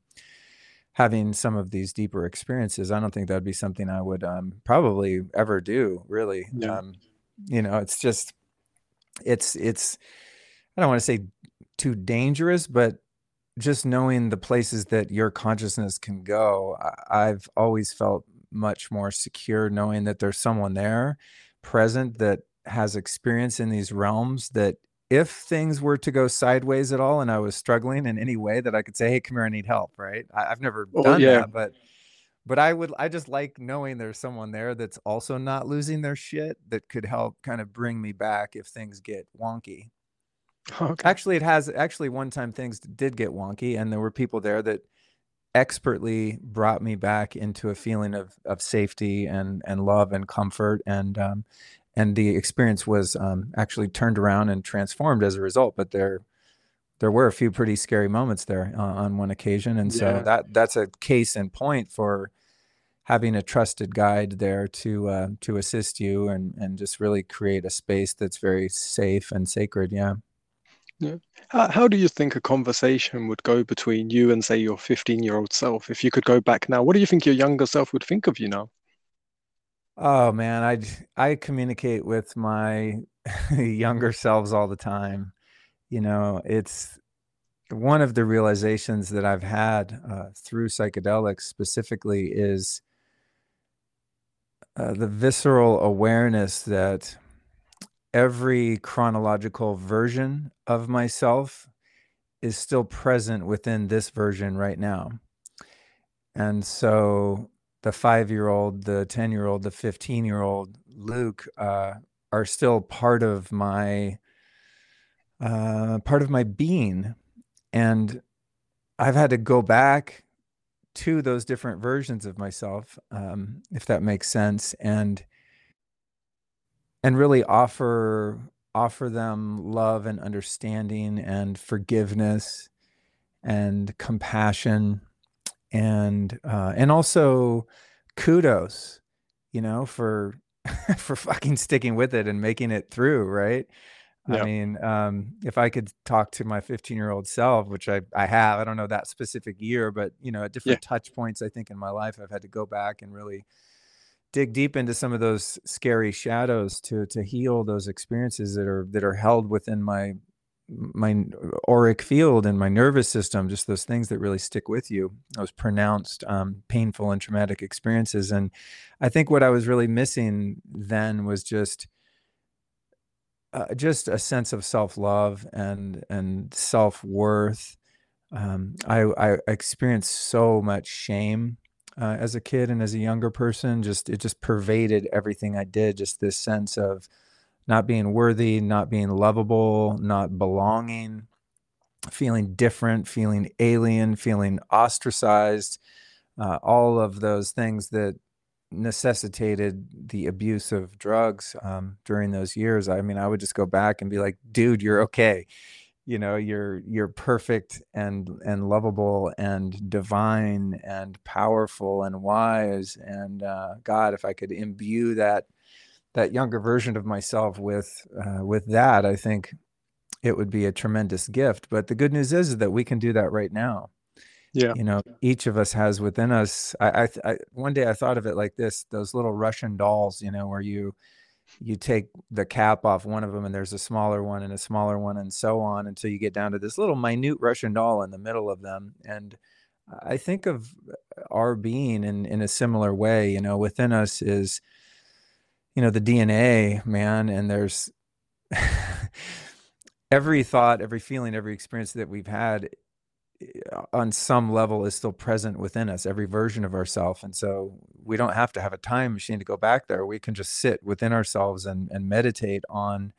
Speaker 2: having some of these deeper experiences. I don't think that'd be something I would um, probably ever do, really.
Speaker 1: Yeah.
Speaker 2: Um, you know, it's just, it's, it's, I don't want to say too dangerous, but just knowing the places that your consciousness can go, I've always felt much more secure knowing that there's someone there present that has experience in these realms that if things were to go sideways at all and I was struggling in any way that I could say, Hey, come here, I need help. Right. I, have never oh, done yeah. that, but, but I would, I just like knowing there's someone there that's also not losing their shit that could help kind of bring me back if things get wonky. Okay. Actually, it has actually one time things did get wonky, and there were people there that expertly brought me back into a feeling of of safety and and love and comfort, and um, and the experience was um, actually turned around and transformed as a result. But there there were a few pretty scary moments there uh, on one occasion, and so yeah. that that's a case in point for having a trusted guide there to uh, to assist you and and just really create a space that's very safe and sacred. Yeah.
Speaker 1: Yeah. How, how do you think a conversation would go between you and, say, your 15 year old self? If you could go back now, what do you think your younger self would think of you now?
Speaker 2: Oh man, I I communicate with my younger selves all the time. You know, it's one of the realizations that I've had uh, through psychedelics specifically is uh, the visceral awareness that every chronological version of myself is still present within this version right now. And so the five year old, the 10 year old, the 15 year old Luke uh, are still part of my uh, part of my being. And I've had to go back to those different versions of myself, um, if that makes sense. And and really offer offer them love and understanding and forgiveness and compassion and uh, and also kudos you know for for fucking sticking with it and making it through right i mean um, if i could talk to my 15 year old self which i i have i don't know that specific year but you know at different yeah. touch points i think in my life i've had to go back and really dig deep into some of those scary shadows to to heal those experiences that are that are held within my my auric field and my nervous system just those things that really stick with you those pronounced um, painful and traumatic experiences and i think what i was really missing then was just uh, just a sense of self-love and and self-worth um, I, I experienced so much shame uh, as a kid and as a younger person. Just it just pervaded everything I did. Just this sense of not being worthy, not being lovable, not belonging, feeling different, feeling alien, feeling ostracized. Uh, all of those things that necessitated the abuse of drugs um, during those years. I mean, I would just go back and be like, dude, you're okay you know you're you're perfect and and lovable and divine and powerful and wise and uh, god if i could imbue that that younger version of myself with uh, with that i think it would be a tremendous gift but the good news is, is that we can do that right now
Speaker 1: yeah
Speaker 2: you know each of us has within us I, I, I one day i thought of it like this those little russian dolls you know where you you take the cap off one of them and there's a smaller one and a smaller one and so on until you get down to this little minute Russian doll in the middle of them. And I think of our being in, in a similar way, you know, within us is, you know, the DNA, man, and there's every thought, every feeling, every experience that we've had on some level is still present within us every version of ourselves and so we don't have to have a time machine to go back there. We can just sit within ourselves and and meditate on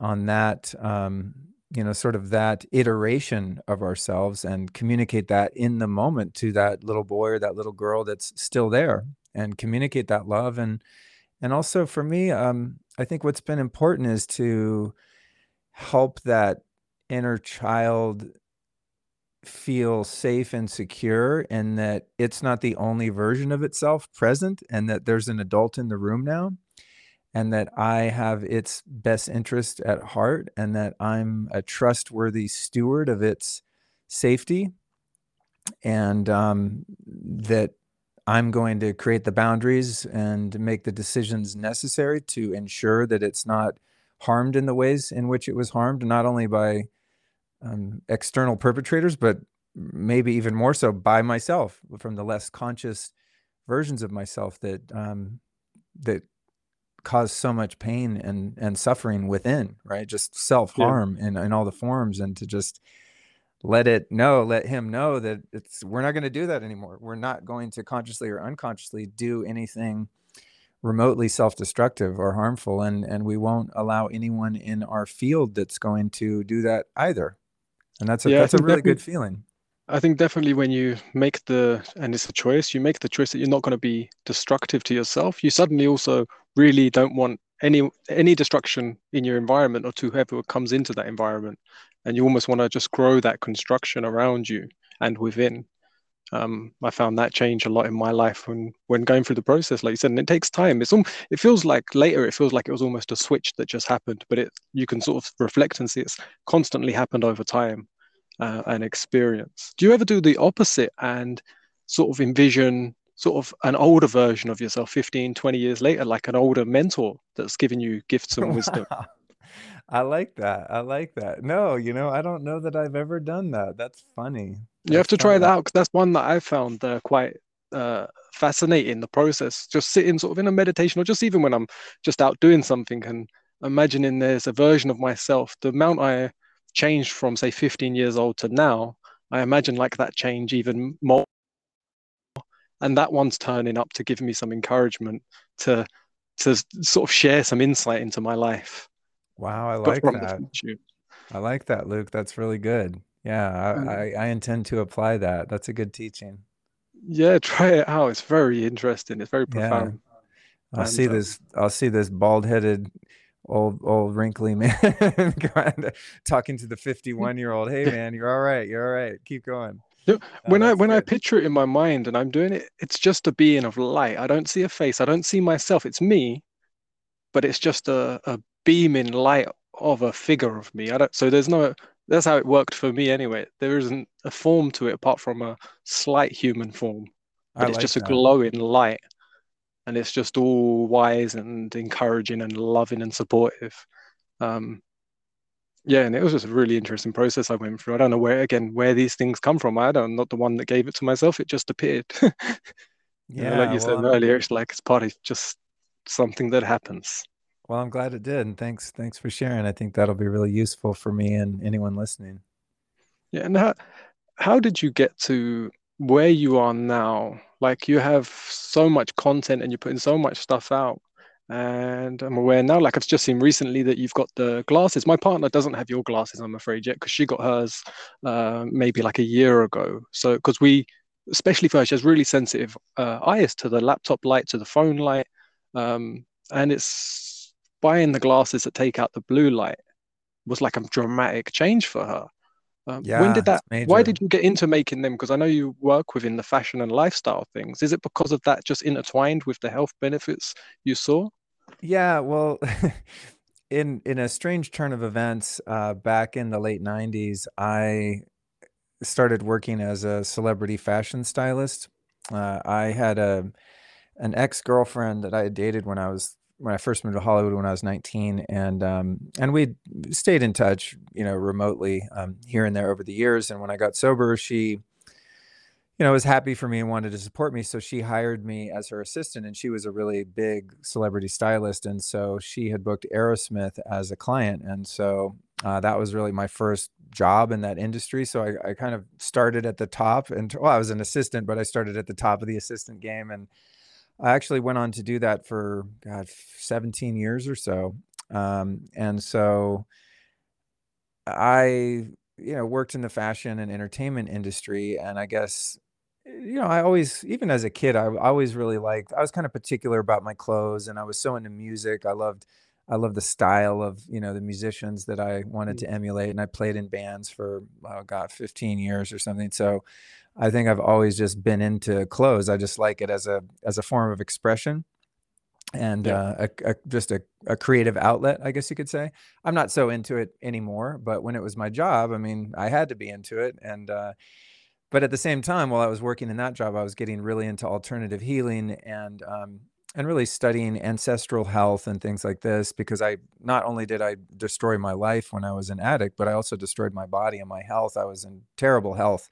Speaker 2: on that um you know sort of that iteration of ourselves and communicate that in the moment to that little boy or that little girl that's still there and communicate that love. And and also for me um i think what's been important is to help that inner child feel safe and secure and that it's not the only version of itself present and that there's an adult in the room now and that I have its best interest at heart and that I'm a trustworthy steward of its safety and um, that I'm going to create the boundaries and make the decisions necessary to ensure that it's not harmed in the ways in which it was harmed, not only by um, external perpetrators, but maybe even more so by myself from the less conscious versions of myself that um, that cause so much pain and and suffering within, right? Just self harm yeah. in in all the forms, and to just let it know, let him know that it's we're not going to do that anymore. We're not going to consciously or unconsciously do anything remotely self-destructive or harmful and and we won't allow anyone in our field that's going to do that either and that's a yeah, that's a really good feeling
Speaker 1: I think definitely when you make the, and it's a choice, you make the choice that you're not going to be destructive to yourself. You suddenly also really don't want any any destruction in your environment or to whoever comes into that environment, and you almost want to just grow that construction around you and within. Um, I found that change a lot in my life when when going through the process, like you said, and it takes time. It's it feels like later, it feels like it was almost a switch that just happened, but it you can sort of reflect and see it's constantly happened over time uh, and experience. Do you ever do the opposite and sort of envision sort of an older version of yourself 15, 20 years later, like an older mentor that's giving you gifts and wisdom?
Speaker 2: I like that. I like that. No, you know, I don't know that I've ever done that. That's funny.
Speaker 1: That's you have to funny. try that out because that's one that I found uh, quite uh, fascinating. The process, just sitting sort of in a meditation, or just even when I'm just out doing something and imagining there's a version of myself. The amount I changed from say 15 years old to now i imagine like that change even more and that one's turning up to give me some encouragement to to sort of share some insight into my life
Speaker 2: wow i like that. i like that luke. That's really good. Yeah I, um, I, I intend to apply that. That's a good teaching.
Speaker 1: Yeah try it out. It's very interesting. It's very profound. Yeah.
Speaker 2: I'll and, see uh, this. I'll see this bald-headed old old wrinkly man talking to the 51 year old hey man you're all right. You're all right. Keep going.
Speaker 1: Oh, when i when good. i picture it in my mind and i'm doing it it's just a being of light. I don't see a face. I don't see myself. It's me but it's just a, a beaming light of a figure of me i don't so there's no that's how it worked for me anyway there isn't a form to it apart from a slight human form but I it's like just that. a glowing light and it's just all wise and encouraging and loving and supportive. Um, yeah, and it was just a really interesting process I went through. I don't know where again where these things come from. I don't, I'm not the one that gave it to myself. It just appeared. yeah, know, like you well, said earlier, it's like it's part of just something that happens.
Speaker 2: Well, I'm glad it did, and thanks thanks for sharing. I think that'll be really useful for me and anyone listening.
Speaker 1: Yeah, and how how did you get to where you are now? Like you have so much content and you're putting so much stuff out. And I'm aware now, like I've just seen recently that you've got the glasses. My partner doesn't have your glasses, I'm afraid, yet, because she got hers uh, maybe like a year ago. So, because we, especially for her, she has really sensitive uh, eyes to the laptop light, to the phone light. Um, and it's buying the glasses that take out the blue light was like a dramatic change for her. Um, yeah, when did that? Why did you get into making them? Because I know you work within the fashion and lifestyle things. Is it because of that just intertwined with the health benefits you saw?
Speaker 2: Yeah, well, in in a strange turn of events, uh, back in the late '90s, I started working as a celebrity fashion stylist. Uh, I had a an ex girlfriend that I had dated when I was when I first moved to Hollywood when I was 19, and um, and we stayed in touch, you know, remotely um, here and there over the years. And when I got sober, she, you know, was happy for me and wanted to support me, so she hired me as her assistant. And she was a really big celebrity stylist, and so she had booked Aerosmith as a client, and so uh, that was really my first job in that industry. So I, I kind of started at the top, and well, I was an assistant, but I started at the top of the assistant game, and I actually went on to do that for God 17 years or so. Um, and so I, you know, worked in the fashion and entertainment industry. And I guess, you know, I always, even as a kid, I, always really liked, I was kind of particular about my clothes and I was so into music. I loved I love the style of you know the musicians that I wanted
Speaker 1: Mm.
Speaker 2: to emulate, and I played in bands for oh god, 15 years or something. So I think I've always just been into clothes. I just like it as a as a form of expression and
Speaker 1: Yeah.
Speaker 2: uh, a, a, just a, a creative outlet, I guess you could say. I'm not so into it anymore, but when it was my job, I mean, I had to be into it. And uh, but at the same time, while I was working in that job, I was getting really into alternative healing and um, and really studying ancestral health and things like this because I not only did I destroy my life when I was an addict, but I also destroyed my body and my health. I was in terrible health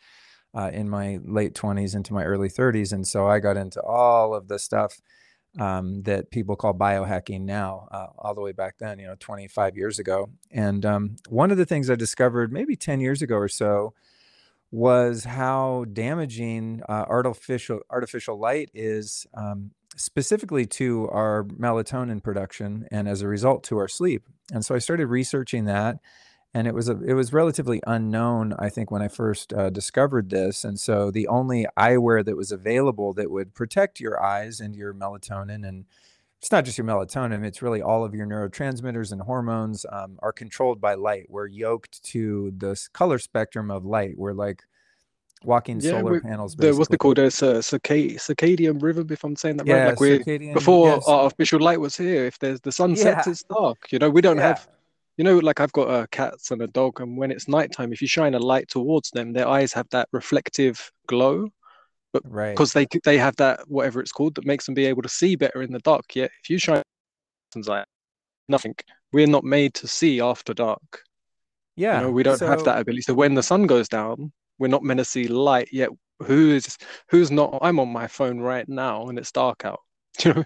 Speaker 2: uh, in my late 20s into my early 30s, and so I got into all of the stuff um, that people call biohacking now, uh, all the way back then, you know, 25 years ago. And um, one of the things I discovered maybe 10 years ago or so was how damaging uh, artificial artificial light is, um, specifically to our melatonin production, and as a result, to our sleep. And so I started researching that, and it was a it was relatively unknown, I think, when I first uh, discovered this. And so the only eyewear that was available that would protect your eyes and your melatonin, and it's not just your melatonin, it's really all of your neurotransmitters and hormones um, are controlled by light. We're yoked to this color spectrum of light. We're like walking
Speaker 1: Yeah,
Speaker 2: solar panels,
Speaker 1: the what's it called? There's a circad circadian rhythm, if I'm saying that right.
Speaker 2: Yeah,
Speaker 1: Like
Speaker 2: circadian.
Speaker 1: before
Speaker 2: Yes.
Speaker 1: artificial light was here. If there's the sun sets,
Speaker 2: Yeah.
Speaker 1: it's dark. You know, we don't
Speaker 2: Yeah.
Speaker 1: have. You know, like I've got uh, cats and a dog, and when it's nighttime, if you shine a light towards them, their eyes have that reflective glow, but
Speaker 2: Right.
Speaker 1: because they they have that whatever it's called that makes them be able to see better in the dark. Yet if you shine like nothing, we're not made to see after dark. You know,
Speaker 2: Yeah.
Speaker 1: we don't have that ability. So when the sun goes down, we're not meant to see light. Yet who is who's not? I'm on my phone right now, and it's dark out. You know,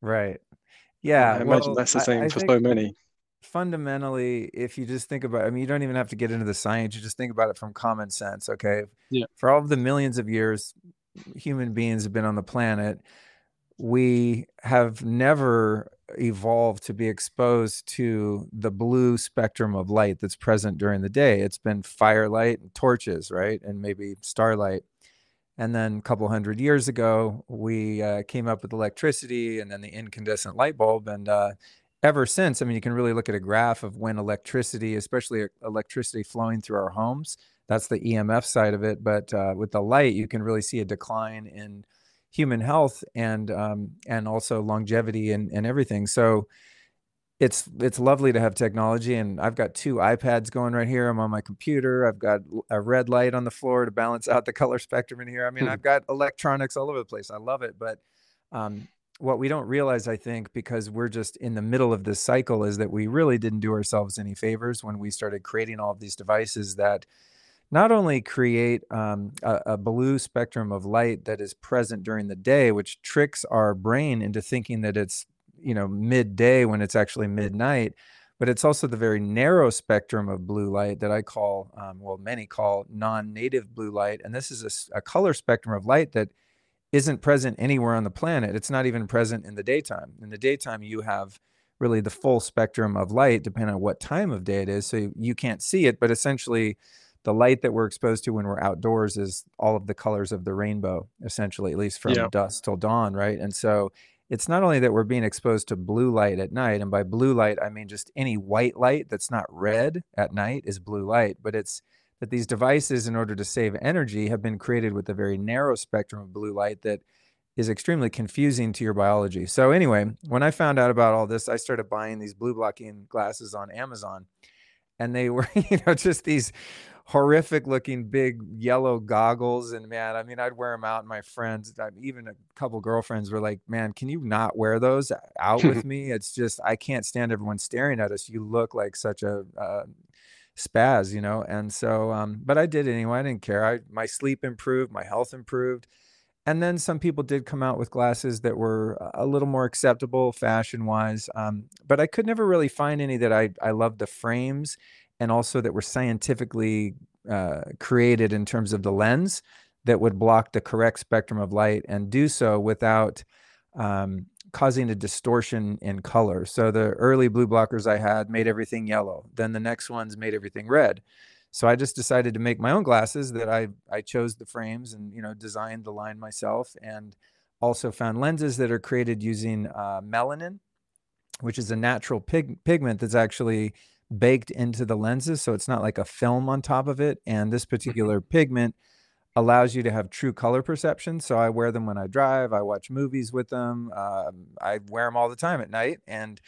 Speaker 2: right.
Speaker 1: I
Speaker 2: Yeah.
Speaker 1: imagine
Speaker 2: Well,
Speaker 1: that's the
Speaker 2: I,
Speaker 1: same
Speaker 2: I
Speaker 1: for
Speaker 2: think
Speaker 1: so many.
Speaker 2: Fundamentally, if you just think about, I mean, you don't even have to get into the science. You just think about it from common sense. Okay.
Speaker 1: Yeah.
Speaker 2: For all of the millions of years human beings have been on the planet, we have never evolved to be exposed to the blue spectrum of light that's present during the day. It's been firelight and torches, right? And maybe starlight. And then a couple hundred years ago, we uh, came up with electricity and then the incandescent light bulb. And uh, ever since, I mean, you can really look at a graph of when electricity, especially e- electricity flowing through our homes, that's the EMF side of it. But uh, with the light, you can really see a decline in human health and um, and also longevity and, and everything. So it's it's lovely to have technology and i've got two ipads going right here i'm on my computer i've got a red light on the floor to balance out the color spectrum in here i mean
Speaker 1: Hmm.
Speaker 2: i've got electronics all over the place i love it but um, what we don't realize i think because we're just in the middle of this cycle is that we really didn't do ourselves any favors when we started creating all of these devices that not only create um, a, a blue spectrum of light that is present during the day which tricks our brain into thinking that it's you know midday when it's actually midnight but it's also the very narrow spectrum of blue light that i call um, well many call non-native blue light. And this is a color spectrum of light that isn't present anywhere on the planet. It's not even present in the daytime. In the daytime you have really the full spectrum of light depending on what time of day it is so you can't see it but essentially the light that we're exposed to when we're outdoors is all of the colors of the rainbow essentially at least from
Speaker 1: Yeah.
Speaker 2: dusk till dawn right? And so it's not only that we're being exposed to blue light at night and by blue light i mean just any white light that's not red at night is blue light but it's that these devices in order to save energy have been created with a very narrow spectrum of blue light that is extremely confusing to your biology. So anyway when i found out about all this i started buying these blue blocking glasses on amazon and they were you know just these horrific looking big yellow goggles and man i mean i'd wear them out and my friends even a couple girlfriends were like man can you not wear those out with me? It's just i can't stand everyone staring at us. You look like such a uh, spaz you know and so um but i did anyway i didn't care i my sleep improved my health improved and then some people did come out with glasses that were a little more acceptable fashion wise um, but i could never really find any that i i loved the frames and also that were scientifically uh, created in terms of the lens that would block the correct spectrum of light and do so without um, causing a distortion in color. So the early blue blockers I had made everything yellow. Then the next ones made everything red. So I just decided to make my own glasses that I I chose the frames and you know designed the line myself and also found lenses that are created using uh, melanin which is a natural pig- pigment that's actually baked into the lenses. So it's not like a film on top of it. And this
Speaker 1: Mm-hmm.
Speaker 2: particular pigment allows you to have true color perception. So I wear them when I drive, I watch movies with them. Um, I wear them all the time at night and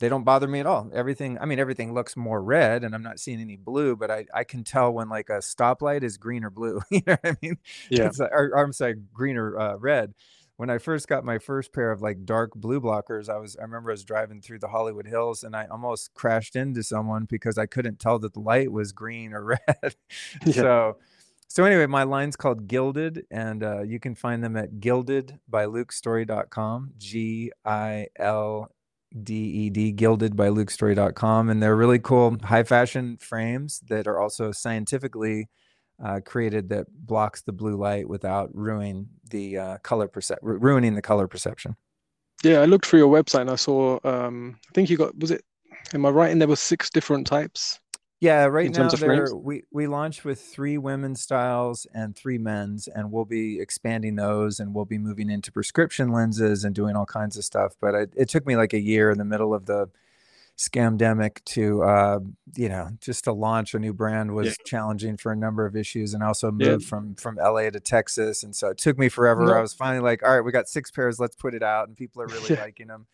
Speaker 2: they don't bother me at all. Everything, I mean, everything looks more red and I'm not seeing any blue, but I, I can tell when like a stoplight is green or blue. you know what I mean?
Speaker 1: Yeah.
Speaker 2: It's like, or, or I'm sorry, green or uh, red. When I first got my first pair of like dark blue blockers, I was I remember I was driving through the Hollywood Hills and I almost crashed into someone because I couldn't tell that the light was green or red.
Speaker 1: Yeah.
Speaker 2: So so anyway, my line's called Gilded, and uh, you can find them at gilded by lukestorey.com. G I L D E D, gilded by lukestorey.com. And they're really cool high fashion frames that are also scientifically uh, created that blocks the blue light without ruining the uh, color ru- ruining the color perception.
Speaker 1: Yeah, I looked through your website and I saw um I think you got was it am I right in there were six different types?
Speaker 2: Yeah, right
Speaker 1: In
Speaker 2: now
Speaker 1: terms of
Speaker 2: we we launched with three women's styles and three men's, and we'll be expanding those, and we'll be moving into prescription lenses and doing all kinds of stuff. But it, it took me like a year in the middle of the scamdemic to uh, you know just to launch a new brand was
Speaker 1: Yeah.
Speaker 2: challenging for a number of issues, and I also
Speaker 1: Yeah.
Speaker 2: moved from from LA to Texas, and so it took me forever.
Speaker 1: No.
Speaker 2: I was finally like, all right, we got six pairs, let's put it out, and people are really
Speaker 1: Yeah.
Speaker 2: liking them.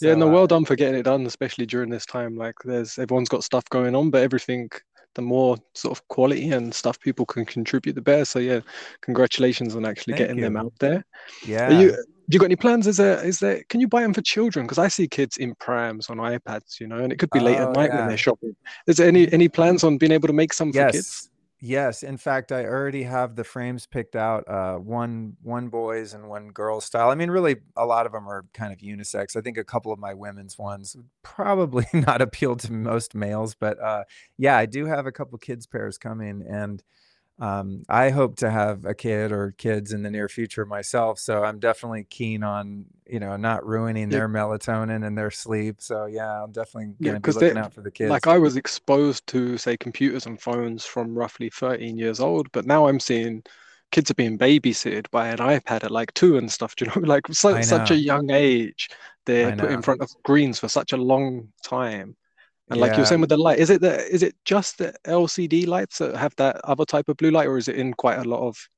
Speaker 1: Yeah,
Speaker 2: So,
Speaker 1: no,
Speaker 2: uh,
Speaker 1: well done for getting it done, especially during this time. Like there's everyone's got stuff going on, but everything the more sort of quality and stuff people can contribute the better. So yeah, congratulations on actually getting them out there.
Speaker 2: yeah.
Speaker 1: Are you you got any plans? Is there is there can you buy them for children? Because I see kids in prams on iPads, you know, and it could be late at
Speaker 2: Oh,
Speaker 1: night when they're shopping. Is there any any plans on being able to make some for kids?
Speaker 2: Yes. In fact, I already have the frames picked out. Uh, one one boys and one girls style. I mean, really, a lot of them are kind of unisex. I think a couple of my women's ones probably not appeal to most males, but uh, yeah, I do have a couple kids pairs coming, and um, I hope to have a kid or kids in the near future myself. So I'm definitely keen on you know not ruining
Speaker 1: Yeah.
Speaker 2: their melatonin and their sleep. So yeah, I'm definitely
Speaker 1: Yeah,
Speaker 2: gonna be
Speaker 1: 'cause
Speaker 2: looking out for the kids.
Speaker 1: Like I was exposed to, say, computers and phones from roughly 13 years old, but now I'm seeing kids are being babysitted by an iPad at like two and stuff. Do you know, like so, such a young age, they're put in front of screens for such a long time. And like
Speaker 2: you're
Speaker 1: saying with the light, is it the is it just the LCD lights that have that other type of blue light, or is it in quite a lot of?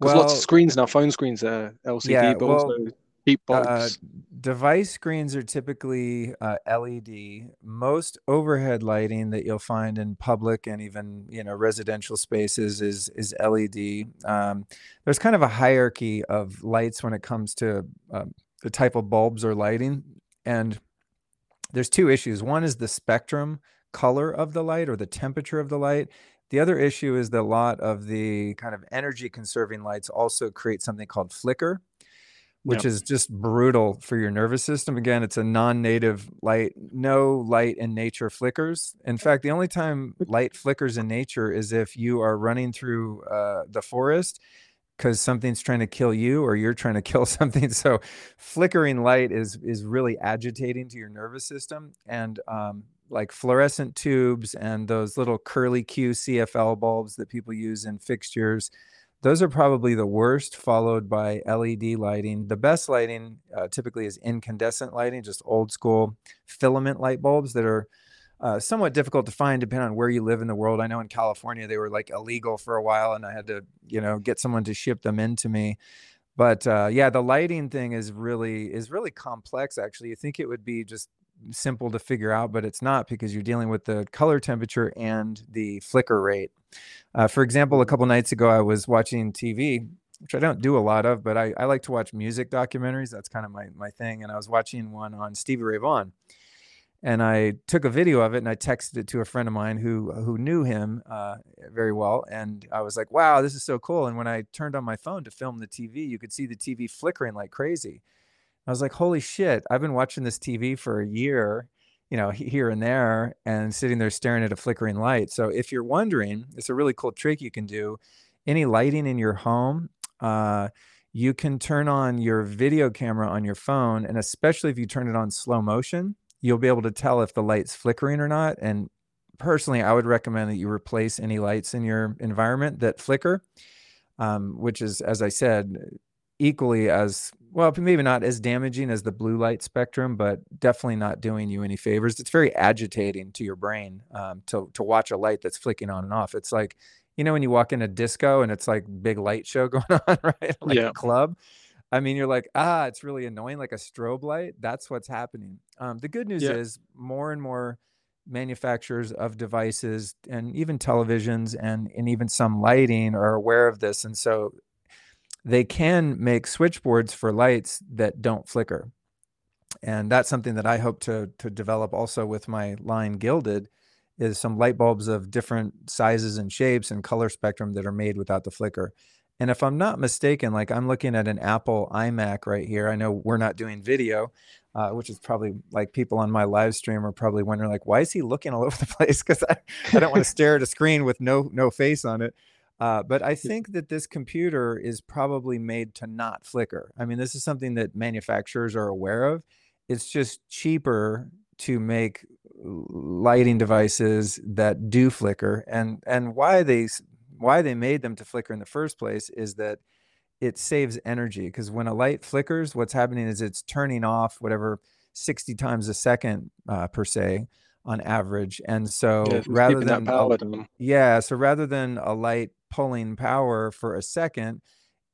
Speaker 1: Because lots of screens now, phone screens are LCD,
Speaker 2: Yeah,
Speaker 1: but
Speaker 2: well,
Speaker 1: also heat
Speaker 2: uh,
Speaker 1: bulbs.
Speaker 2: device screens are typically uh, LED. Most overhead lighting that you'll find in public and even you know residential spaces is is LED. Um, there's kind of a hierarchy of lights when it comes to um, the type of bulbs or lighting, and there's two issues. One is the spectrum color of the light or the temperature of the light. The other issue is that a lot of the kind of energy conserving lights also create something called flicker, which
Speaker 1: Yep.
Speaker 2: is just brutal for your nervous system. Again, it's a non-native light. No light in nature flickers. In fact, the only time light flickers in nature is if you are running through uh, the forest because something's trying to kill you or you're trying to kill something. So flickering light is is really agitating to your nervous system. And um, like fluorescent tubes and those little curly Q CFL bulbs that people use in fixtures, those are probably the worst, followed by LED lighting. The best lighting uh, typically is incandescent lighting, just old school filament light bulbs that are uh, somewhat difficult to find depending on where you live in the world. I know in California they were like illegal for a while, and I had to, you know, get someone to ship them in to me. But uh, yeah, the lighting thing is really is really complex. Actually, you think it would be just simple to figure out, but it's not because you're dealing with the color temperature and the flicker rate. Uh, for example, a couple nights ago, I was watching TV, which I don't do a lot of, but I, I like to watch music documentaries. That's kind of my my thing. And I was watching one on Stevie Ray Vaughan and I took a video of it and I texted it to a friend of mine who who knew him uh, very well, and I was like, "Wow, this is so cool!" And when I turned on my phone to film the TV, you could see the TV flickering like crazy. I was like, "Holy shit! I've been watching this TV for a year, you know, here and there, and sitting there staring at a flickering light." So if you're wondering, it's a really cool trick you can do. Any lighting in your home. Uh, you can turn on your video camera on your phone, and especially if you turn it on slow motion, you'll be able to tell if the light's flickering or not. And personally, I would recommend that you replace any lights in your environment that flicker, um, which is, as I said, equally as well, maybe not as damaging as the blue light spectrum, but definitely not doing you any favors. It's very agitating to your brain um, to to watch a light that's flicking on and off. It's like you know when you walk in a disco and it's like big light show going on, right? Like yeah. a club. I mean, you're like, ah, it's really annoying, like a strobe light. That's what's happening. Um, the good news yeah. is more and more manufacturers of devices and even televisions and, and even some lighting are aware of this. And so they can make switchboards for lights that don't flicker. And that's something that I hope to, to develop also with my line Gilded is some light bulbs of different sizes and shapes and color spectrum that are made without the flicker. And if I'm not mistaken, like I'm looking at an Apple iMac right here. I know we're not doing video, uh, which is probably like people on my live stream are probably wondering, like, why is he looking all over the place? Because I, I don't want to stare at a screen with no no face on it. Uh, but I think that this computer is probably made to not flicker. I mean, this is something that manufacturers are aware of. It's just cheaper to make lighting devices that do flicker, and and why they why they made them to flicker in the first place is that it saves energy because when a light flickers, what's happening is it's turning off whatever 60 times a second uh, per se on average. And so yeah, rather than a, yeah, so rather than a light pulling power for a second,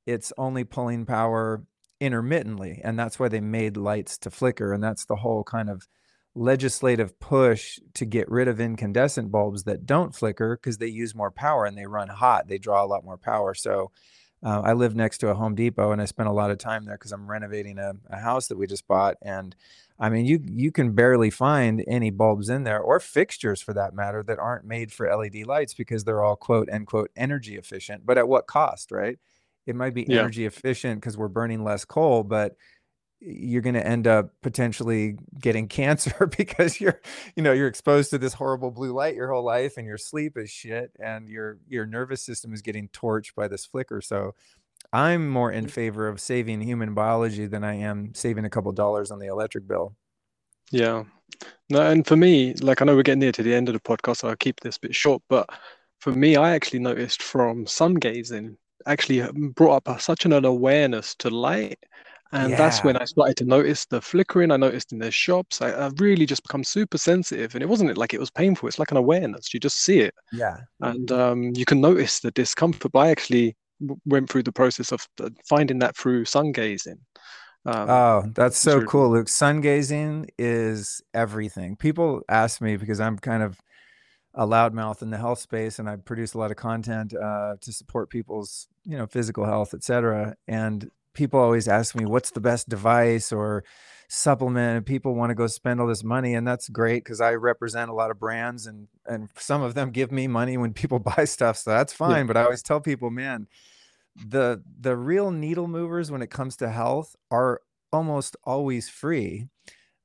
Speaker 2: it's only pulling power intermittently. And that's why they made lights to flicker. And that's the whole kind of legislative push to get rid of incandescent bulbs that don't flicker because they use more power and they run hot. They draw a lot more power. So uh, I live next to a Home Depot and I spent a lot of time there because I'm renovating a, a house that we just bought. And I mean, you you can barely find any bulbs in there or fixtures for that matter that aren't made for LED lights because they're all quote unquote energy efficient. But at what cost, right? It might be yeah. energy efficient because we're burning less coal, but you're going to end up potentially getting cancer because you're you know you're exposed to this horrible blue light your whole life and your sleep is shit and your your nervous system is getting torched by this flicker so I'm more in mm. favor of saving human biology than I am saving a couple dollars on the electric bill.
Speaker 1: Yeah. No, and for me, like I know we're getting near to the end of the podcast, so I'll keep this bit short. But for me, I actually noticed from sun gazing actually um, brought up such an awareness to light. And yeah. that's when I started to notice the flickering. I noticed in their shops. I, have really just become super sensitive, and it wasn't like it was painful. It's like an awareness. You just see it.
Speaker 2: Yeah.
Speaker 1: And um, you can notice the discomfort. But I actually went through the process of uh, finding that through sun gazing.
Speaker 2: Um, oh, that's so really- cool, Luke. Sun gazing is everything. People ask me because I'm kind of a loudmouth in the health space, and I produce a lot of content uh, to support people's, you know, physical health, etc. And people always ask me, "What's the best device?" or supplement and people want to go spend all this money and that's great because i represent a lot of brands and and some of them give me money when people buy stuff so that's fine yeah. but i always tell people man the the real needle movers when it comes to health are almost always free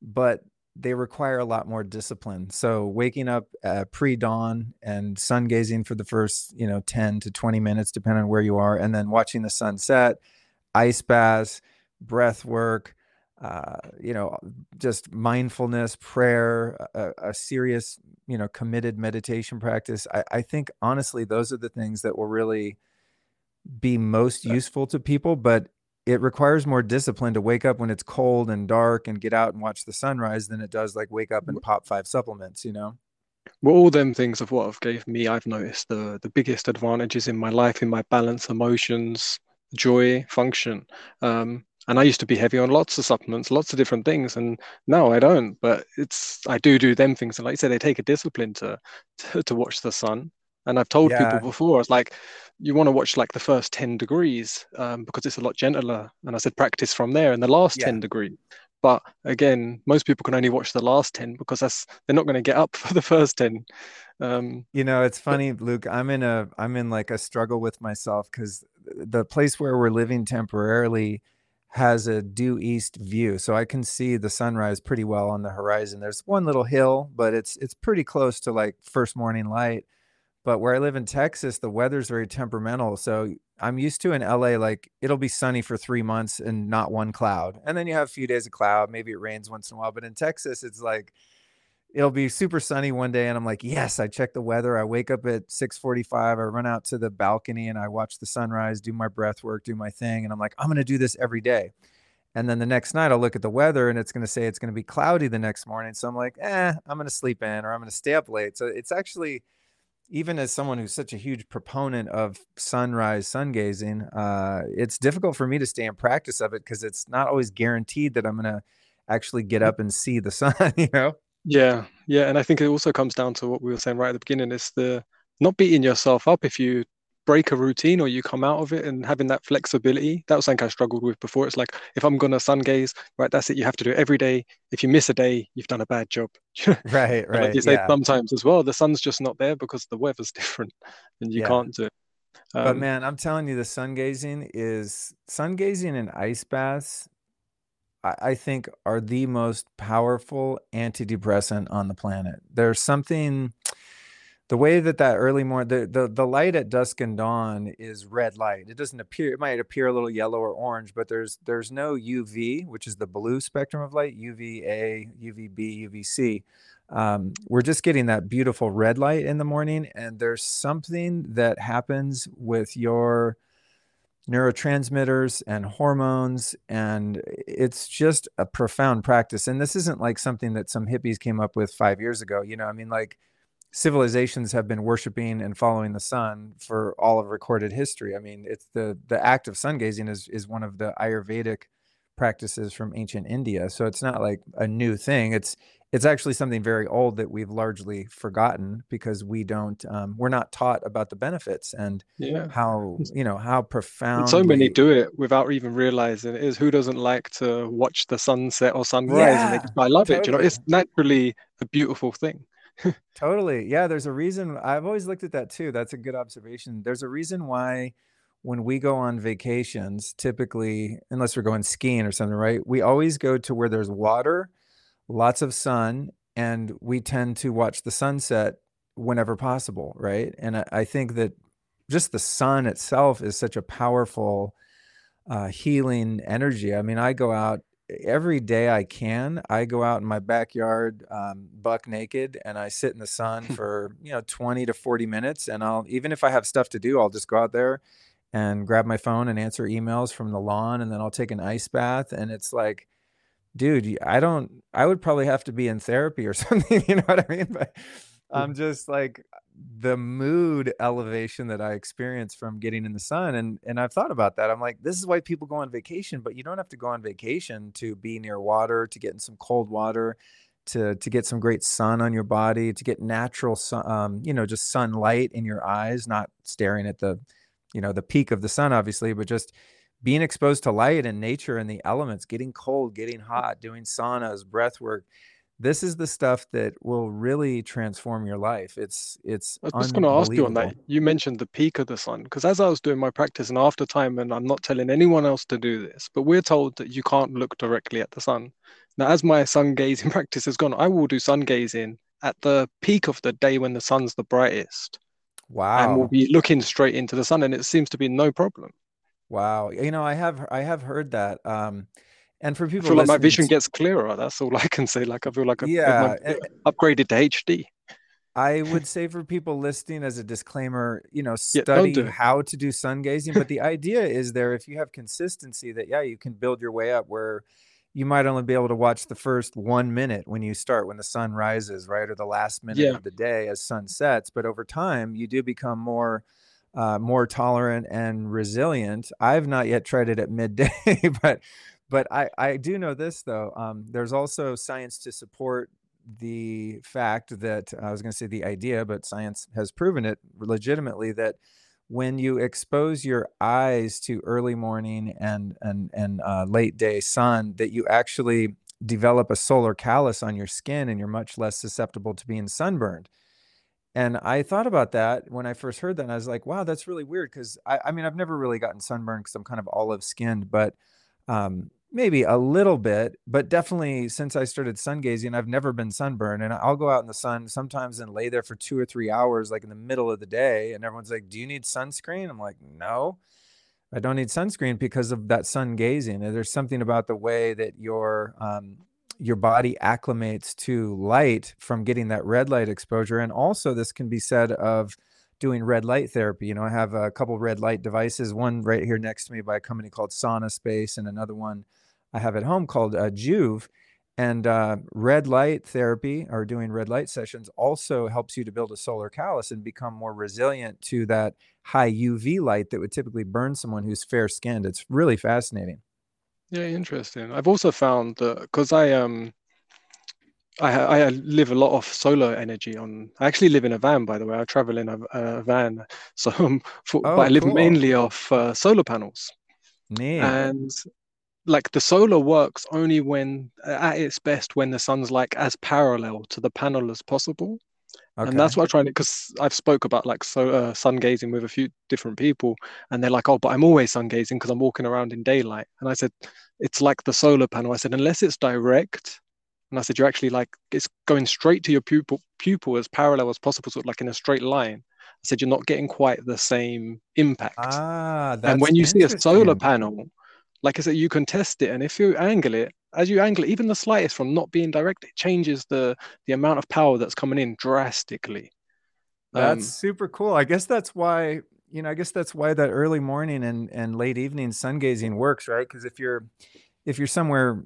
Speaker 2: but they require a lot more discipline so waking up uh, pre-dawn and sun gazing for the first you know 10 to 20 minutes depending on where you are and then watching the sunset ice baths breath work uh, you know just mindfulness prayer a, a, serious you know committed meditation practice I, I think honestly those are the things that will really be most useful to people, but it requires more discipline to wake up when it's cold and dark and get out and watch the sunrise than it does like wake up and pop five supplements, you know?
Speaker 1: Well, all them things of what have gave me, I've noticed the the biggest advantages in my life, in my balance, emotions, joy, function. Um, and I used to be heavy on lots of supplements, lots of different things, and now I don't. But it's I do do them things, and like I said, they take a discipline to to, to watch the sun. And I've told yeah. people before, it's like you want to watch like the first 10 degrees um, because it's a lot gentler. And I said practice from there in the last yeah. 10 degree. But again, most people can only watch the last 10 because that's they're not going to get up for the first 10.
Speaker 2: Um, you know, it's funny, but, Luke. I'm in a I'm in like a struggle with myself because the place where we're living temporarily has a due east view so i can see the sunrise pretty well on the horizon there's one little hill but it's it's pretty close to like first morning light but where I live in Texas, the weather's very temperamental. So I'm used to in LA, like it'll be sunny for three months and not one cloud. And then you have a few days of cloud. Maybe it rains once in a while. But in Texas, it's like it'll be super sunny one day. And I'm like, yes, I check the weather. I wake up at 645. I run out to the balcony and I watch the sunrise, do my breath work, do my thing. And I'm like, I'm going to do this every day. and then the next night I'll look at the weather and it's going to say it's going to be cloudy the next morning. So I'm like, eh, I'm going to sleep in or I'm going to stay up late. So it's actually, even as someone who's such a huge proponent of sunrise sun gazing, uh, it's difficult for me to stay in practice of it because it's not always guaranteed that I'm going to actually get up and see the sun, you know?
Speaker 1: Yeah, yeah. And I think it also comes down to what we were saying right at the beginning is the not beating yourself up if you break a routine or you come out of it and having that flexibility. That was something I struggled with before. It's like if I'm gonna sun gaze, right, that's it. You have to do it every day. If you miss a day, you've done a bad job.
Speaker 2: right, right. Like
Speaker 1: you say yeah. sometimes as well, the sun's just not there because the weather's different and you yeah. can't do it.
Speaker 2: Um, but man, I'm telling you, the sun gazing is sun gazing and ice baths. I, I think are the most powerful antidepressant on the planet. There's something the way that that early morning the, the the light at dusk and dawn is red light. It doesn't appear it might appear a little yellow or orange but there's there's no uv which is the blue spectrum of light uva uvb uvc um, we're just getting that beautiful red light in the morning and there's something that happens with your neurotransmitters and hormones and it's just a profound practice. And this isn't like something that some hippies came up with five years ago you know i mean? Like civilizations have been worshiping and following the sun for all of recorded history. I mean, it's the the act of sun gazing is is one of the Ayurvedic practices from ancient India. So it's not like a new thing. It's it's actually something very old that we've largely forgotten because we don't um, we're not taught about the benefits and yeah. how you know how profound
Speaker 1: so many do it without even realizing it is who doesn't like to watch the sunset or sunrise yeah, and they, i love totally. it you know it's naturally a beautiful thing
Speaker 2: totally. Yeah, there's a reason. I've always looked at that too. That's a good observation. There's a reason why when we go on vacations, typically, unless we're going skiing or something, right? We always go to where there's water, lots of sun, and we tend to watch the sunset whenever possible, right? And I, I think that just the sun itself is such a powerful uh, healing energy. I mean, I go out every day I can, I go out in my backyard, um, buck naked, and I sit in the sun for you know 20 to 40 minutes. And I'll even if I have stuff to do, I'll just go out there and grab my phone and answer emails from the lawn, and then I'll take an ice bath. And it's like, dude, I don't. I would probably have to be in therapy or something. You know what I mean? But I'm just like the mood elevation that I experience from getting in the sun. And and I've thought about that. I'm like, this is why people go on vacation, but you don't have to go on vacation to be near water, to get in some cold water, to to get some great sun on your body, to get natural sun, um, you know, just sunlight in your eyes, not staring at the, you know, the peak of the sun, obviously, but just being exposed to light and nature and the elements, getting cold, getting hot, doing saunas, breath work this is the stuff that will really transform your life. It's it's.
Speaker 1: I was just going to ask you on that. You mentioned the peak of the sun because as I was doing my practice and after time, and I'm not telling anyone else to do this, but we're told that you can't look directly at the sun. Now, as my sun gazing practice has gone, I will do sun gazing at the peak of the day when the sun's the brightest.
Speaker 2: Wow!
Speaker 1: And we'll be looking straight into the sun, and it seems to be no problem.
Speaker 2: Wow! You know, I have I have heard that. Um, and for people,
Speaker 1: I feel like my vision gets clearer. That's all I can say. Like I feel like I've, yeah, I've upgraded to HD.
Speaker 2: I would say for people listening as a disclaimer, you know, study yeah, how to do sun gazing. But the idea is there if you have consistency that yeah, you can build your way up where you might only be able to watch the first one minute when you start when the sun rises, right? Or the last minute yeah. of the day as sun sets. But over time you do become more uh, more tolerant and resilient. I've not yet tried it at midday, but but I, I do know this though. Um, there's also science to support the fact that I was going to say the idea, but science has proven it legitimately that when you expose your eyes to early morning and and and uh, late day sun, that you actually develop a solar callus on your skin, and you're much less susceptible to being sunburned. And I thought about that when I first heard that, and I was like, "Wow, that's really weird." Because I, I mean, I've never really gotten sunburned because I'm kind of olive skinned, but um, maybe a little bit, but definitely since I started sun gazing, I've never been sunburned. And I'll go out in the sun sometimes and lay there for two or three hours, like in the middle of the day. And everyone's like, Do you need sunscreen? I'm like, No, I don't need sunscreen because of that sun gazing. And there's something about the way that your um, your body acclimates to light from getting that red light exposure. And also, this can be said of doing red light therapy. You know, I have a couple red light devices, one right here next to me by a company called SaunaSpace, and another one I have at home called uh, Joovv. And uh, red light therapy or doing red light sessions also helps you to build a solar callus and become more resilient to that high UV light that would typically burn someone who's fair skinned. It's really fascinating.
Speaker 1: Yeah, interesting. I've also found that because I um I I live a lot of solar energy on. I actually live in a van, by the way. I travel in a, a van, so um, for, oh, but I live cool. mainly off uh, solar panels.
Speaker 2: Neat.
Speaker 1: And like the solar works only when at its best when the sun's like as parallel to the panel as possible. Okay. And that's what I'm trying to, because I've spoke about like so uh, sun gazing with a few different people, and they're like, "Oh, but I'm always sun gazing because I'm walking around in daylight." And I said, "It's like the solar panel." I said, "Unless it's direct, and I said, you're actually like, it's going straight to your pupil, pupil as parallel as possible, sort of like in a straight line. I said, you're not getting quite the same impact.
Speaker 2: Ah,
Speaker 1: and when you see a solar panel, like I said, you can test it. And if you angle it, as you angle it, even the slightest from not being direct, it changes the, the amount of power that's coming in drastically.
Speaker 2: That's um, super cool. I guess that's why, you know, I guess that's why that early morning and, and late evening sun gazing works, right? Because if you're, if you're somewhere,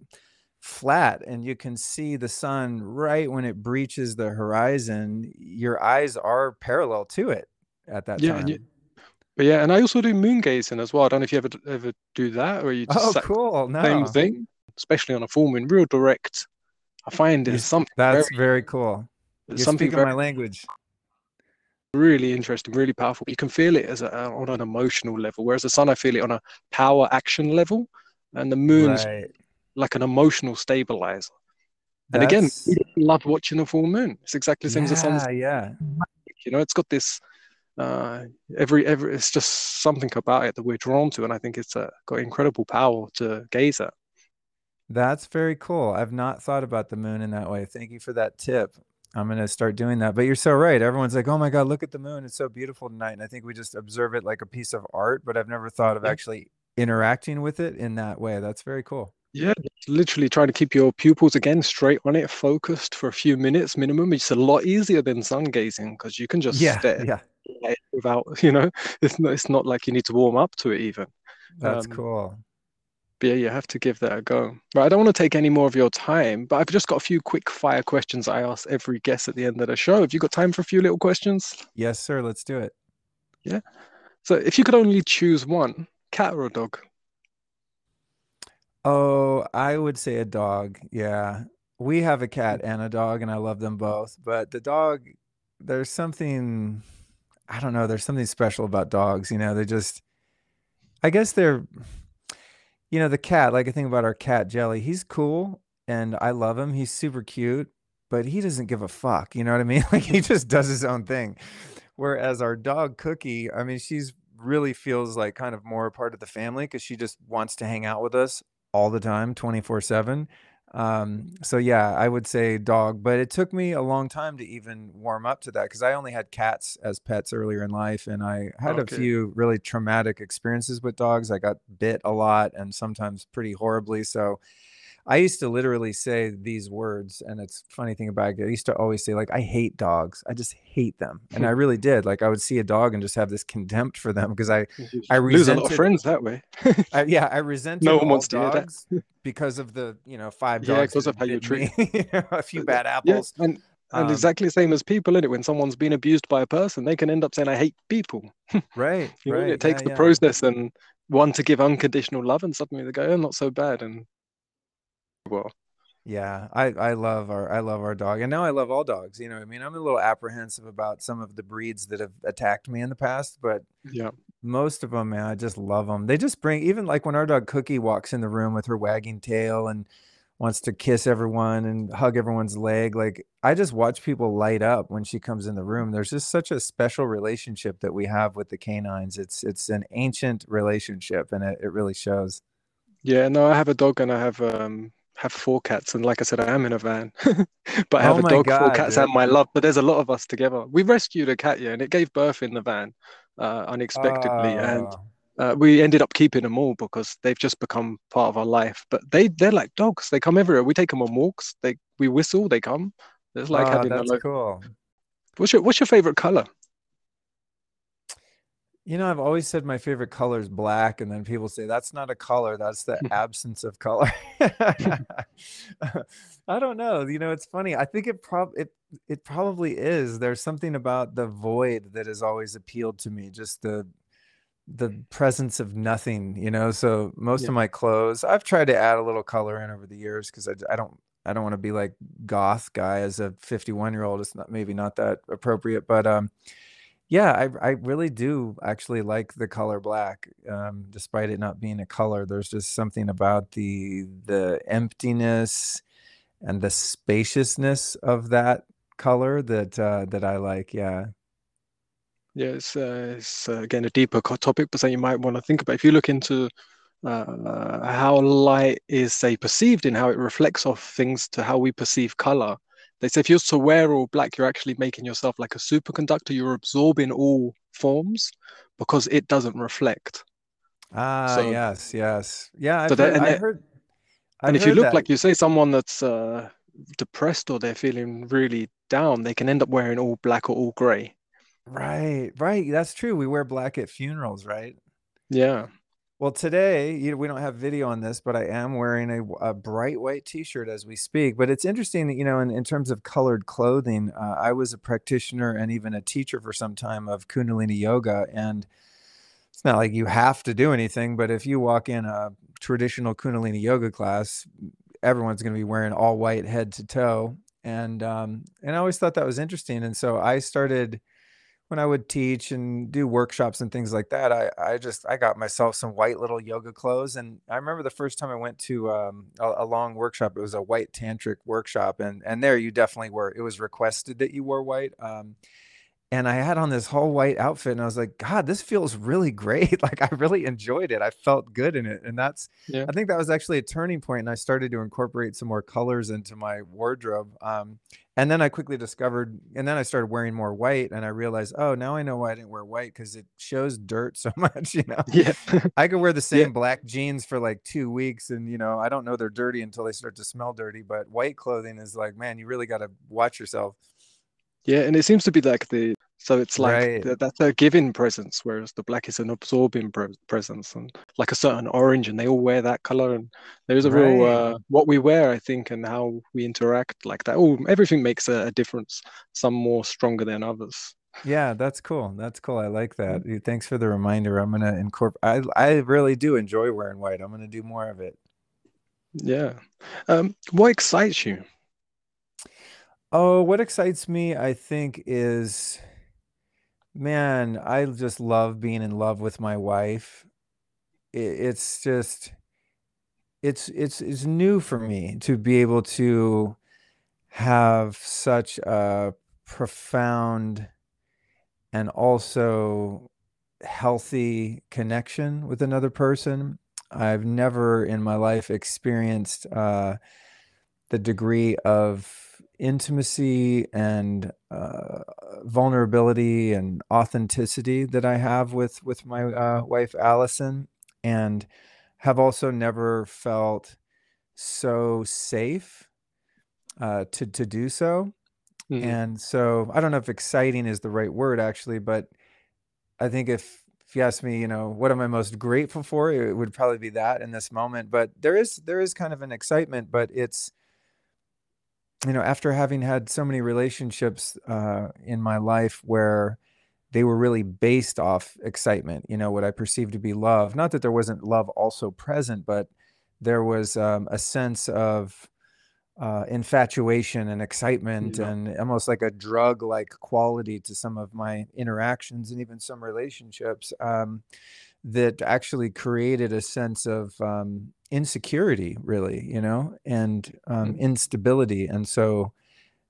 Speaker 2: flat and you can see the sun right when it breaches the horizon your eyes are parallel to it at that
Speaker 1: yeah,
Speaker 2: time
Speaker 1: you, but yeah and i also do moon gazing as well i don't know if you ever ever do that or you
Speaker 2: just oh cool no.
Speaker 1: same thing especially on a full moon real direct i find it's something
Speaker 2: that's very, very cool. You're something speaking my language.
Speaker 1: Really interesting really powerful you can feel it as a, uh, on an emotional level whereas the sun i feel it on a power action level and the moon's right like an emotional stabilizer. And That's... again, love watching the full moon. It's exactly the same
Speaker 2: yeah,
Speaker 1: as the sun.
Speaker 2: Yeah.
Speaker 1: You know, it's got this uh, every every it's just something about it that we're drawn to, and I think it's uh, got incredible power to gaze at.
Speaker 2: That's very cool. I've not thought about the moon in that way. Thank you for that tip. I'm going to start doing that. But you're so right. Everyone's like, oh my God, look at the moon. It's so beautiful tonight. And I think we just observe it like a piece of art, but I've never thought of actually interacting with it in that way. That's very cool.
Speaker 1: Yeah, literally trying to keep your pupils again straight on it, focused for a few minutes minimum. It's a lot easier than sun gazing because you can just
Speaker 2: yeah,
Speaker 1: stare
Speaker 2: yeah.
Speaker 1: without, you know, it's not, it's not like you need to warm up to it even.
Speaker 2: That's um, cool.
Speaker 1: But yeah, you have to give that a go. Right, I don't want to take any more of your time, but I've just got a few quick fire questions I ask every guest at the end of the show. Have you got time for a few little questions?
Speaker 2: Yes, sir. Let's do it.
Speaker 1: Yeah. So if you could only choose one, cat or a dog?
Speaker 2: Oh, I would say a dog. Yeah. We have a hmm. cat and a dog, and I love them both. But the dog, there's something, I don't know, there's something special about dogs. You know, they just, I guess they're, you know, the cat, like I think about our cat, Jelly, he's cool and I love him. He's super cute, but he doesn't give a fuck. You know what I mean? Like he just does his own thing. Whereas our dog, Cookie, I mean, she's really feels like kind of more a part of the family because she just wants to hang out with us all the time 24 7 um, so yeah i would say dog but it took me a long time to even warm up to that because i only had cats as pets earlier in life and i had okay. a few really traumatic experiences with dogs i got bit a lot and sometimes pretty horribly so I used to literally say these words, and it's funny thing about it. I used to always say like, "I hate dogs. I just hate them," and I really did. Like, I would see a dog and just have this contempt for them because I, I
Speaker 1: lose a lot of friends that way.
Speaker 2: I, yeah, I resented no one wants dogs to because of the you know five dogs.
Speaker 1: Yeah, because of how you treat
Speaker 2: you know, a few bad apples.
Speaker 1: Yeah, and and um, exactly the same as people in it. When someone's been abused by a person, they can end up saying, "I hate people."
Speaker 2: right.
Speaker 1: you
Speaker 2: know, right.
Speaker 1: It takes
Speaker 2: yeah,
Speaker 1: the
Speaker 2: yeah.
Speaker 1: process and one to give unconditional love, and suddenly they go, "Oh, not so bad," and well.
Speaker 2: Yeah, I I love our I love our dog, and now I love all dogs. You know, I mean, I'm a little apprehensive about some of the breeds that have attacked me in the past, but
Speaker 1: yeah,
Speaker 2: most of them, man, I just love them. They just bring even like when our dog Cookie walks in the room with her wagging tail and wants to kiss everyone and hug everyone's leg. Like I just watch people light up when she comes in the room. There's just such a special relationship that we have with the canines. It's it's an ancient relationship, and it, it really shows.
Speaker 1: Yeah, no, I have a dog and I have um have four cats, and like I said, I am in a van, but I have
Speaker 2: Oh
Speaker 1: a dog, four cats,
Speaker 2: dude.
Speaker 1: and my love. But there's a lot of us together. We rescued a cat, yeah, and it gave birth in the van uh, unexpectedly, and
Speaker 2: Oh,
Speaker 1: uh, we ended up keeping them all because they've just become part of our life. But they they're like dogs. They come everywhere. We take them on walks. They we whistle. They come. It's like
Speaker 2: oh,
Speaker 1: having a
Speaker 2: that's
Speaker 1: lo-
Speaker 2: cool.
Speaker 1: What's your What's your favorite color?
Speaker 2: You know, I've always said my favorite color is black, and then people say that's not a color, that's the absence of color. I don't know. You know, it's funny. I think it prob it it probably is. There's something about the void that has always appealed to me, just the the presence of nothing, you know. So most
Speaker 1: Yeah.
Speaker 2: of my clothes, I've tried to add a little color in over the years because I, I don't I don't want to be like goth guy as a 51 year old. It's not maybe not that appropriate, but um yeah, I I really do actually like the color black, um, despite it not being a color. There's just something about the the emptiness and the spaciousness of that color that uh, that I like. Yeah.
Speaker 1: Yeah, it's, uh, it's uh, again a deeper topic, but something you might want to think about. If you look into uh, how light is, say, perceived and how it reflects off things to how we perceive color, they say if you're to wear all black, you're actually making yourself like a superconductor. You're absorbing all forms because it doesn't reflect.
Speaker 2: Ah,
Speaker 1: So,
Speaker 2: yes, yes. Yeah, I've
Speaker 1: that
Speaker 2: heard
Speaker 1: and
Speaker 2: I've heard I've
Speaker 1: if you look
Speaker 2: that.
Speaker 1: like you say someone that's uh, depressed or they're feeling really down, they can end up wearing all black or all gray.
Speaker 2: Right, right. That's true. We wear black at funerals, right?
Speaker 1: Yeah.
Speaker 2: Well, today, you know, we don't have video on this, but I am wearing a bright white t-shirt as we speak. But it's interesting, you know, in, in terms of colored clothing, uh, I was a practitioner and even a teacher for some time of Kundalini yoga. And it's not like you have to do anything, but if you walk in a traditional Kundalini yoga class, everyone's going to be wearing all white head to toe. And um, and I always thought that was interesting. And so I started when I would teach and do workshops and things like that, I I just I got myself some white little yoga clothes, and I remember the first time I went to um, a, a long workshop. It was a white tantric workshop, and and there you definitely were. It was requested that you wore white. Um, and I had on this whole white outfit, and I was like, God, this feels really great. Like I really enjoyed it. I felt good in it, and that's
Speaker 1: Yeah.
Speaker 2: I think that was actually a turning point, and I started to incorporate some more colors into my wardrobe. Um, and then I quickly discovered, and then I started wearing more white, and I realized, oh, now I know why I didn't wear white because it shows dirt so much. You know,
Speaker 1: Yeah.
Speaker 2: I could wear the
Speaker 1: Yeah.
Speaker 2: same black jeans for like two weeks, and you know, I don't know they're dirty until they start to smell dirty. But white clothing is like, man, you really got to watch yourself.
Speaker 1: Yeah, and it seems to be like the so it's like
Speaker 2: Right.
Speaker 1: th that's a giving presence, whereas the black is an absorbing pre presence, and like a certain orange, and they all wear that color. And there's a real uh, what we wear, I think, and how we interact like that. Oh, everything makes a, a difference. Some more stronger than others.
Speaker 2: Yeah, that's cool. That's cool. I like that. Thanks for the reminder. I'm gonna incorporate. I I really do enjoy wearing white. I'm gonna do more of it.
Speaker 1: Yeah. Um, what excites you?
Speaker 2: Oh, what excites me, I think, is man, I just love being in love with my wife. It's just it's it's it's new for me to be able to have such a profound and also healthy connection with another person. I've never in my life experienced uh, the degree of intimacy and uh, vulnerability and authenticity that I have with with my uh, wife Alyson, and have also never felt so safe uh, to to do so.
Speaker 1: Mm,
Speaker 2: And so I don't know if exciting is the right word actually, but I think if if you ask me, you know, what am I most grateful for, it would probably be that in this moment. But there is there is kind of an excitement, but it's you know, after having had so many relationships uh, in my life where they were really based off excitement, you know, what I perceived to be love. Not that there wasn't love also present, but there was um, a sense of uh, infatuation and excitement
Speaker 1: yeah.
Speaker 2: and almost like a drug like quality to some of my interactions and even some relationships um, that actually created a sense of um, insecurity, really, you know, and um,
Speaker 1: Mm,
Speaker 2: instability. And so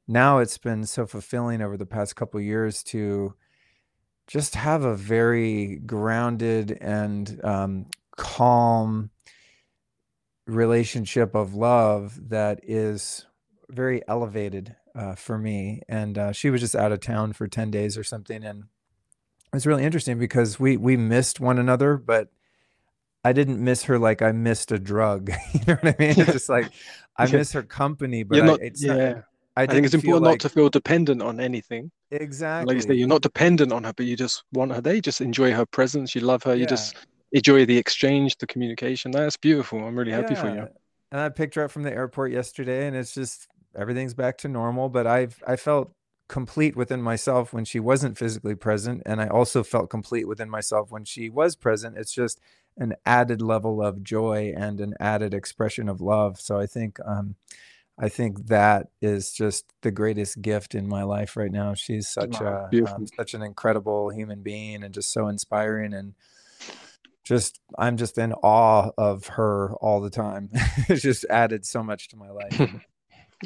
Speaker 2: now it's been so fulfilling over the past couple years to just have a very grounded and um, calm relationship of love that is very elevated uh, for me. And uh, she was just out of town for 10 days or something. And it's really interesting because we we missed one another, but I didn't miss her like I missed a drug. You know what I mean? It's just like I miss her company, but I
Speaker 1: not.
Speaker 2: it's not
Speaker 1: Yeah. I, I think it's important like... not to feel dependent on anything.
Speaker 2: Exactly.
Speaker 1: Like you say, you're not dependent on her, but you just want her They just enjoy her presence. You love her. Yeah. You just enjoy the exchange, the communication. That's beautiful. I'm really happy yeah. for you.
Speaker 2: And I picked her up from the airport yesterday, and it's just everything's back to normal. But I've I felt complete within myself when she wasn't physically present, and I also felt complete within myself when she was present. It's just an added level of joy and an added expression of love. So I think um, I think that is just the greatest gift in my life right now. She's such a um, such an incredible human being and just so inspiring and just I'm just in awe of her all the time. it's just added so much to my life.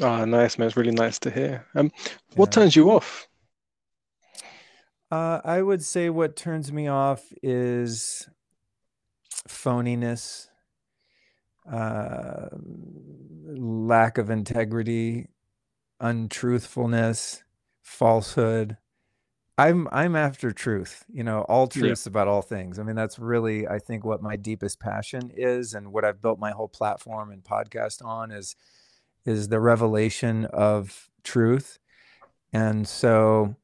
Speaker 1: oh, nice, man. It's really nice to hear. Um, what yeah. turns you off?
Speaker 2: Uh, I would say what turns me off is phoniness uh, lack of integrity, untruthfulness, falsehood. I'm I'm after truth, you know, all truths yeah. about all things. I mean, that's really I think what my deepest passion is and what I've built my whole platform and podcast on is is the revelation of truth. And so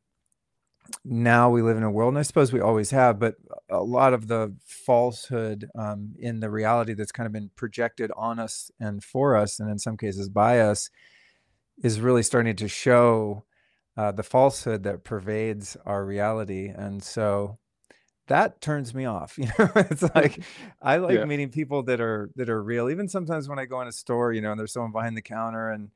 Speaker 2: now we live in a world, and I suppose we always have, but a lot of the falsehood um, in the reality that's kind of been projected on us and for us, and in some cases by us, is really starting to show uh, the falsehood that pervades our reality. And so that turns me off. You know, it's like I like yeah. meeting people that are that are real. Even sometimes when I go in a store, you know, and there's someone behind the counter and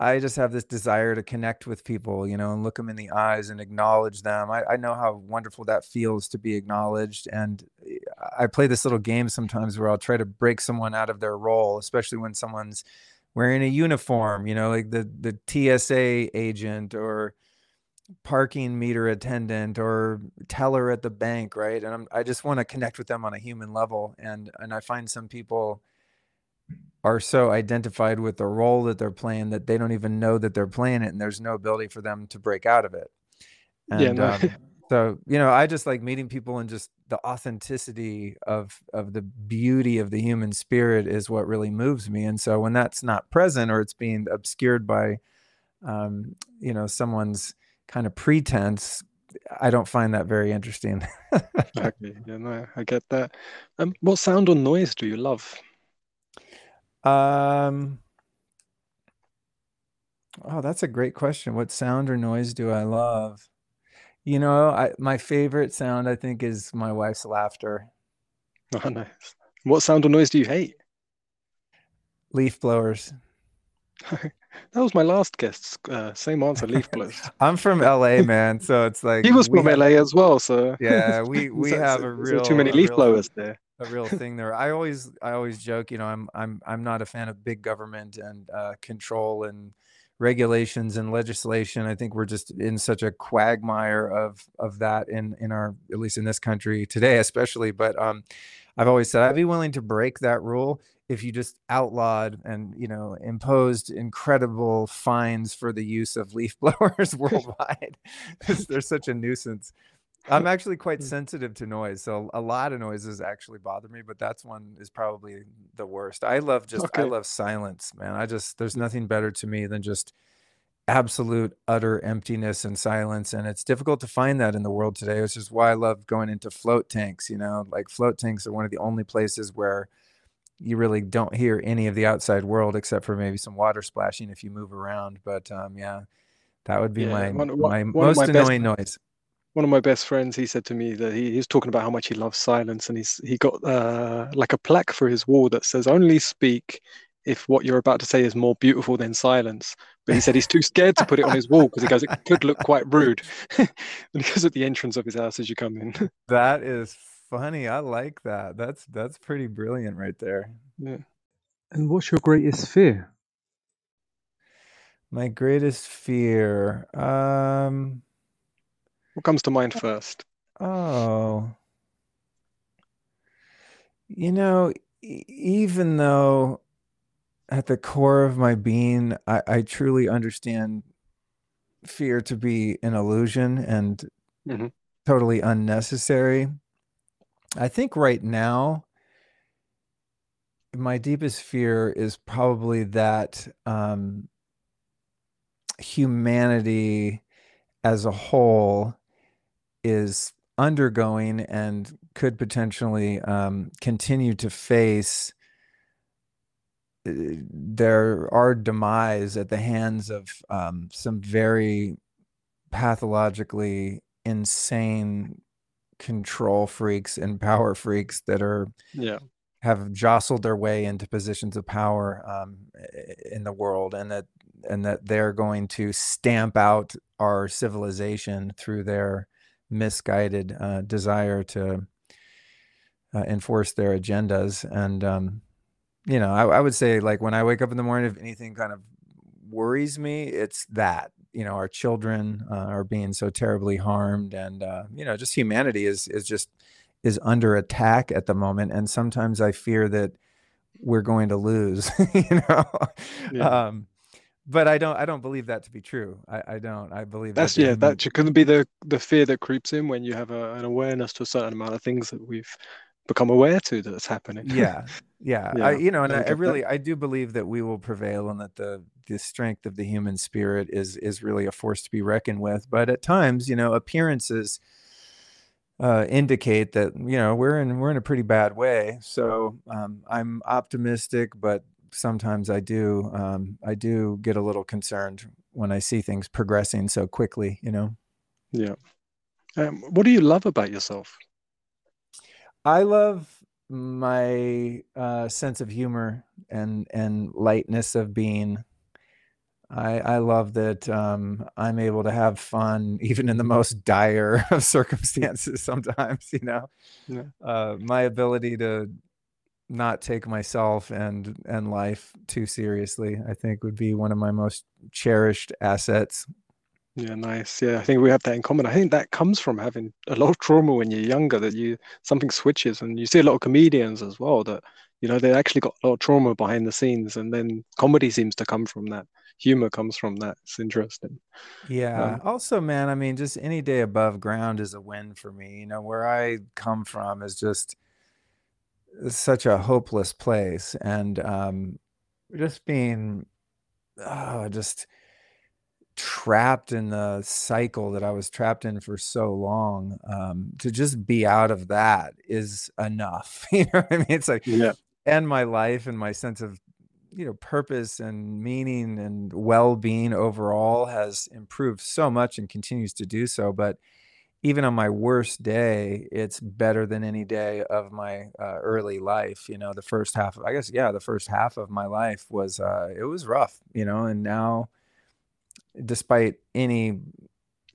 Speaker 2: I just have this desire to connect with people, you know, and look them in the eyes and acknowledge them. I, I know how wonderful that feels to be acknowledged. And eh, I play this little game sometimes where I'll try to break someone out of their role, especially when someone's wearing a uniform, you know, like the, the TSA agent or parking meter attendant or teller at the bank, right? And I'm, I just want to connect with them on a human level. And, and I find some people, are so identified with the role that they're playing that they don't even know that they're playing it and there's no ability for them to break out of it. And yeah, no. um, so you know i just like meeting people and just the authenticity of of the beauty of the human spirit is what really moves me. And so when that's not present or it's being obscured by um, you know someone's kind of pretense i don't find that very interesting.
Speaker 1: Okay yeah no i get that. Um, what sound or noise do you love
Speaker 2: um, oh, that's a great question. What sound or noise do I love? You know, I my favorite sound I think is my wife's laughter.
Speaker 1: Oh, nice. What sound or noise do you hate?
Speaker 2: Leaf blowers.
Speaker 1: that was my last guest. Uh, same answer, leaf blowers.
Speaker 2: I'm from LA, man, so it's like
Speaker 1: he was from have, LA as well. So
Speaker 2: yeah, we we have a real
Speaker 1: too many leaf
Speaker 2: real,
Speaker 1: blowers there
Speaker 2: a real thing there. I always I always joke, you know, I'm I'm I'm not a fan of big government and uh, control and regulations and legislation. I think we're just in such a quagmire of of that in in our at least in this country today, especially. But um, I've always said I'd be willing to break that rule if you just outlawed and you know imposed incredible fines for the use of leaf blowers worldwide. They're such a nuisance. I'm actually quite hmm. sensitive to noise, so a lot of noises actually bother me, but that's one is probably the worst. I love just okay. I love silence, man. I just there's nothing better to me than just absolute utter emptiness and silence and it's difficult to find that in the world today which is why i love going into float tanks you know like float tanks are one of the only places where you really don't hear any of the outside world except for maybe some water splashing if you move around but um yeah that would be yeah, my one, my one most annoying best, noise
Speaker 1: one of my best friends he said to me that he, he's talking about how much he loves silence and he's he got uh, like a plaque for his wall that says only speak if what you're about to say is more beautiful than silence. But he said he's too scared to put it on his wall because he goes it could look quite rude. And because at the entrance of his house as you come in.
Speaker 2: That is funny. I like that. That's that's pretty brilliant right there.
Speaker 1: Yeah. And what's your greatest fear?
Speaker 2: My greatest fear um
Speaker 1: what comes to mind first?
Speaker 2: Oh, you know, even though at the core of my being, I, I truly understand fear to be an illusion and mm-hmm. totally unnecessary. I think right now, my deepest fear is probably that um, humanity as a whole is undergoing and could potentially um, continue to face uh, there are demise at the hands of um, some very pathologically insane control freaks and power freaks that are
Speaker 1: yeah.
Speaker 2: have jostled their way into positions of power um, in the world and that and that they're going to stamp out our civilization through their misguided uh, desire to uh, enforce their agendas. And um, you know I, I would say like when i wake up in the morning if anything kind of worries me it's that you know our children uh, are being so terribly harmed and uh, you know just humanity is is just is under attack at the moment. And sometimes i fear that we're going to lose you know? Yeah. um, but I don't I don't believe that to be true. I, I don't. I believe
Speaker 1: that's
Speaker 2: that
Speaker 1: yeah. That couldn't be the the fear that creeps in when you have a, an awareness to a certain amount of things that we've become aware to that's happening.
Speaker 2: Yeah, yeah. yeah. I, you know, and I, I really that. I do believe that we will prevail and that the the strength of the human spirit is is really a force to be reckoned with. But at times, you know, appearances uh, indicate that you know we're in we're in a pretty bad way. So um, I'm optimistic, but sometimes I do um, I do get a little concerned when I see things progressing so quickly. You know.
Speaker 1: Yeah. Um, what do you love about yourself?
Speaker 2: I love my uh, sense of humor and and lightness of being. I I love that um, I'm able to have fun even in the most dire of circumstances. Sometimes, you know, yeah. uh, my ability to not take myself and and life too seriously i think would be one of my most cherished assets.
Speaker 1: Yeah nice. Yeah i think we have that in common. I think that comes from having a lot of trauma when you're younger that you something switches and you see a lot of comedians as well that you know they actually got a lot of trauma behind the scenes and then comedy seems to come from that. Humor comes from that. It's interesting.
Speaker 2: Yeah um, also man i mean just any day above ground is a win for me. You know where i come from is just such a hopeless place and um, just being oh, just trapped in the cycle that I was trapped in for so long um, to just be out of that is enough. you know what I mean? It's like, yeah. and my life and my sense of, you know, purpose and meaning and well being overall has improved so much and continues to do so. But even on my worst day, it's better than any day of my uh, early life. You know, the first half, of, I guess, yeah, the first half of my life was, uh, it was rough, you know, and now, despite any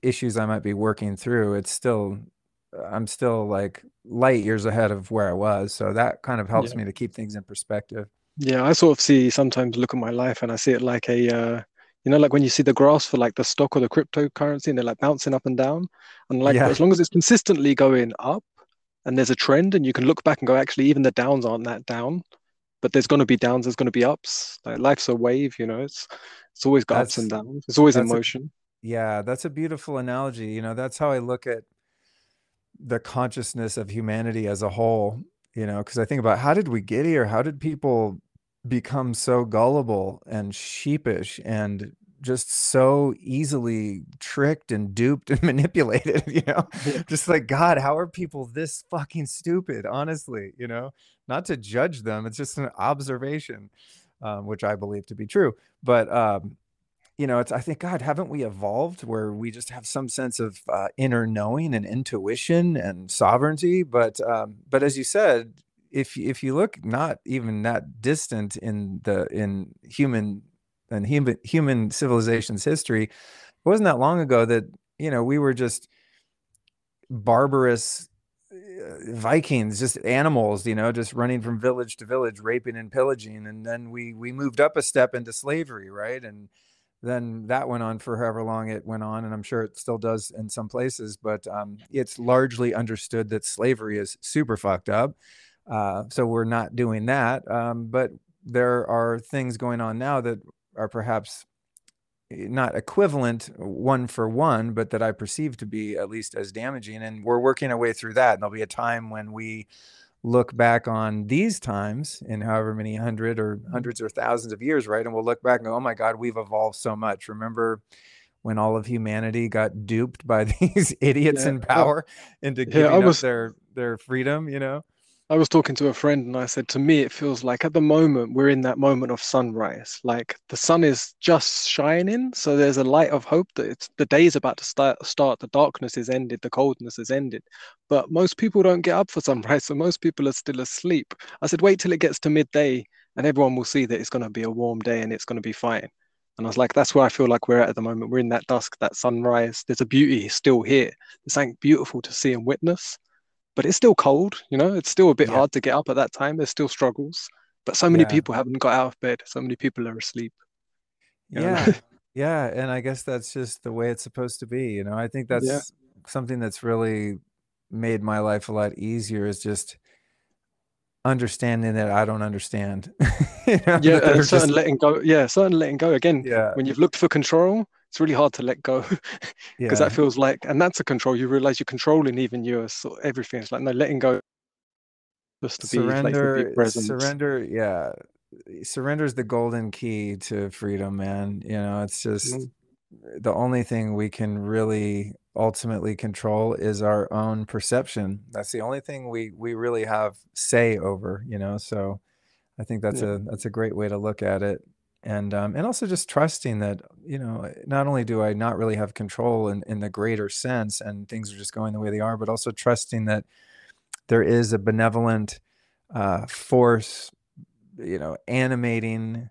Speaker 2: issues I might be working through, it's still, I'm still like light years ahead of where I was. So that kind of helps yeah. me to keep things in perspective.
Speaker 1: Yeah, I sort of see sometimes look at my life and I see it like a, uh, you know, like when you see the graphs for like the stock or the cryptocurrency and they're like bouncing up and down. And like yeah. as long as it's consistently going up and there's a trend and you can look back and go, actually, even the downs aren't that down. But there's gonna be downs, there's gonna be ups. Like life's a wave, you know, it's it's always got that's, ups and downs. It's always in motion.
Speaker 2: A, yeah, that's a beautiful analogy. You know, that's how I look at the consciousness of humanity as a whole, you know, because I think about how did we get here? How did people become so gullible and sheepish and just so easily tricked and duped and manipulated, you know? Just like, God, how are people this fucking stupid? Honestly, you know, not to judge them, it's just an observation, um, which I believe to be true. But, um, you know, it's, I think, God, haven't we evolved where we just have some sense of uh, inner knowing and intuition and sovereignty? But, um, but as you said, if if you look not even that distant in the in human and human human civilization's history, it wasn't that long ago that you know we were just barbarous uh, Vikings, just animals, you know, just running from village to village, raping and pillaging, and then we we moved up a step into slavery, right? And then that went on for however long it went on, and I'm sure it still does in some places. But um, it's largely understood that slavery is super fucked up, uh, so we're not doing that. Um, but there are things going on now that are perhaps eh, not equivalent one for one, but that I perceive to be at least as damaging. And we're working our way through that. And there'll be a time when we look back on these times in however many hundred or hundreds or thousands of years, right? And we'll look back and go, oh my God, we've evolved so much. Remember when all of humanity got duped by these idiots
Speaker 1: Yeah.
Speaker 2: in power into
Speaker 1: Yeah,
Speaker 2: giving up their their freedom, you know?
Speaker 1: I was talking to a friend and I said, to me, it feels like at the moment we're in that moment of sunrise. Like the sun is just shining, so there's a light of hope that it's the day is about to start. Start. The darkness is ended. The coldness is ended. But most people don't get up for sunrise, so most people are still asleep. I said, wait till it gets to midday, and everyone will see that it's going to be a warm day and it's going to be fine. And I was like, that's where I feel like we're at at the moment. We're in that dusk, that sunrise. There's a beauty still here. There's something beautiful to see and witness but it's still cold, you know, it's still a bit
Speaker 2: Yeah.
Speaker 1: hard to get up at that time. There's still struggles, but so many
Speaker 2: Yeah.
Speaker 1: people haven't got out of bed. So many people are asleep. you know?
Speaker 2: Yeah. Yeah. And I guess that's just the way it's supposed to be. You know, I think that's
Speaker 1: Yeah.
Speaker 2: something that's really made my life a lot easier is just understanding that I don't understand. You know,
Speaker 1: Yeah,
Speaker 2: that there are
Speaker 1: and certain
Speaker 2: just-
Speaker 1: letting go. Yeah, certain letting go. Again,
Speaker 2: yeah.
Speaker 1: when you've looked for control, it's really hard to let go because
Speaker 2: Yeah.
Speaker 1: that feels like, and that's a control. You realize you're controlling even your sort of everything. It's like no, letting go, just to be like
Speaker 2: surrender
Speaker 1: be present.
Speaker 2: surrender yeah surrender is the golden key to freedom man you know it's just
Speaker 1: Mm.
Speaker 2: the only thing we can really ultimately control is our own perception that's the only thing we we really have say over you know so i think that's
Speaker 1: Yeah.
Speaker 2: a that's a great way to look at it and um and also just trusting that you know not only do i not really have control in in the greater sense and things are just going the way they are but also trusting that there is a benevolent uh, force, you know, animating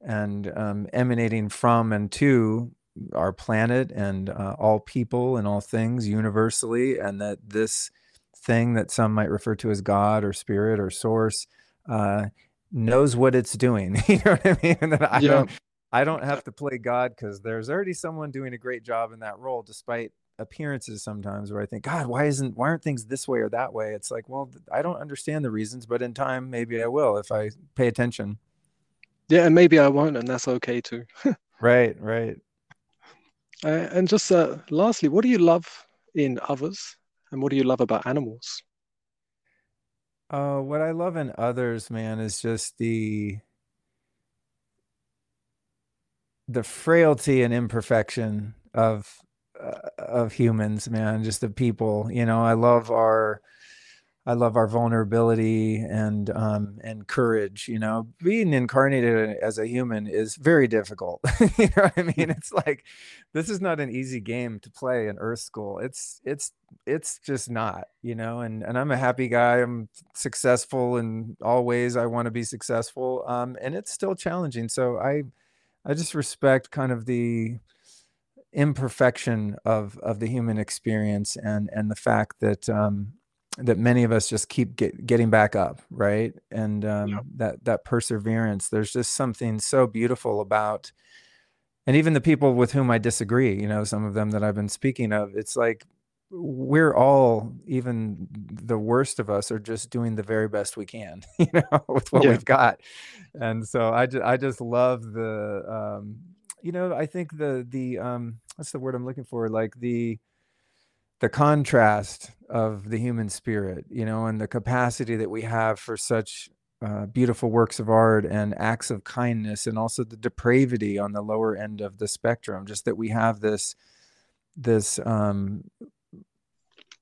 Speaker 2: and um, emanating from and to our planet and uh, all people and all things universally, and that this thing that some might refer to as God or Spirit or Source uh, knows what it's doing. you know what I mean? And that I
Speaker 1: Yeah.
Speaker 2: don't, I don't have to play God because there's already someone doing a great job in that role, despite appearances sometimes where I think, God, why isn't why aren't things this way or that way? It's like, well, I don't understand the reasons, but in time maybe I will if I pay attention.
Speaker 1: Yeah, and maybe I won't, and that's okay too.
Speaker 2: Right, right.
Speaker 1: Uh, and just uh, lastly, what do you love in others, and what do you love about animals?
Speaker 2: Uh, what I love in others, man, is just the the frailty and imperfection of uh, of humans, man. Just the people, you know. I love our I love our vulnerability and um, and courage. You know, being incarnated as a human is very difficult. you know what I mean? It's like this is not an easy game to play in Earth School. It's it's it's just not. You know, and and I'm a happy guy. I'm successful in all ways I want to be successful. Um, and it's still challenging. So I I just respect kind of the imperfection of of the human experience and and the fact that um that many of us just keep get, getting back up right and um
Speaker 1: Yeah.
Speaker 2: that that perseverance there's just something so beautiful about and even the people with whom I disagree you know some of them that I've been speaking of it's like we're all even the worst of us are just doing the very best we can you know with what
Speaker 1: Yeah.
Speaker 2: we've got and so I just I just love the um you know I think the the um what's the word I'm looking for like the the contrast of the human spirit you know and the capacity that we have for such uh, beautiful works of art and acts of kindness and also the depravity on the lower end of the spectrum just that we have this this um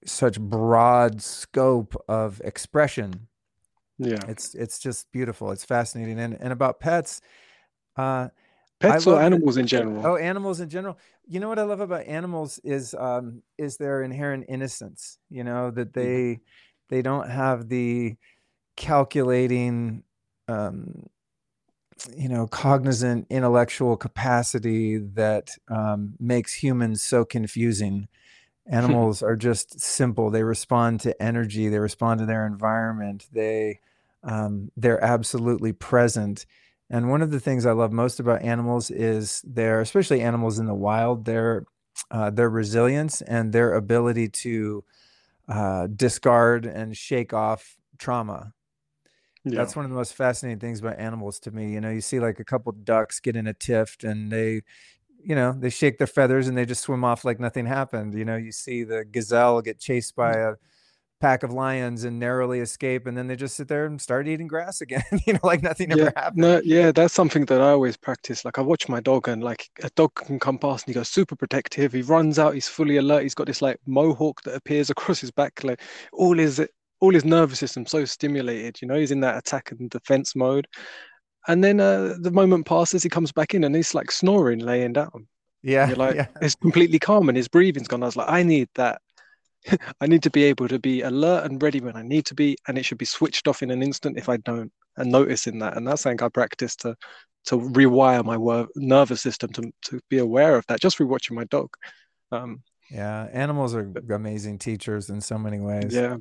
Speaker 2: such broad scope of expression.
Speaker 1: Yeah,
Speaker 2: it's it's just beautiful. It's fascinating. And and about pets uh
Speaker 1: pets or animals in general.
Speaker 2: Oh, animals in general. You know what I love about animals is um is their inherent innocence. You know that they they don't have the calculating um you know cognizant intellectual capacity that um, makes humans so confusing animals are just simple they respond to energy they respond to their environment they um, they're absolutely present and one of the things I love most about animals is their, especially animals in the wild, their uh, their resilience and their ability to uh, discard and shake off trauma.
Speaker 1: Yeah.
Speaker 2: That's one of the most fascinating things about animals to me. You know, you see like a couple ducks get in a tiff and they, you know, they shake their feathers and they just swim off like nothing happened. You know, you see the gazelle get chased by a pack of lions and narrowly escape and then they just sit there and start eating grass again you know like nothing
Speaker 1: yeah,
Speaker 2: ever happened.
Speaker 1: no yeah that's something that i always practice like i watch my dog and like a dog can come past and he goes super protective he runs out he's fully alert he's got this like mohawk that appears across his back like all his all his nervous system so stimulated you know he's in that attack and defense mode. And then uh, the moment passes he comes back in and he's like snoring laying down.
Speaker 2: Yeah
Speaker 1: like
Speaker 2: yeah.
Speaker 1: it's completely calm and his breathing's gone. I was like i need that I need to be able to be alert and ready when I need to be, and it should be switched off in an instant if I don't. And noticing that, and that's something I practice to to rewire my wor- nervous system to to be aware of that. Just rewatching my dog. Um,
Speaker 2: yeah, animals are amazing teachers in so many ways.
Speaker 1: Yeah.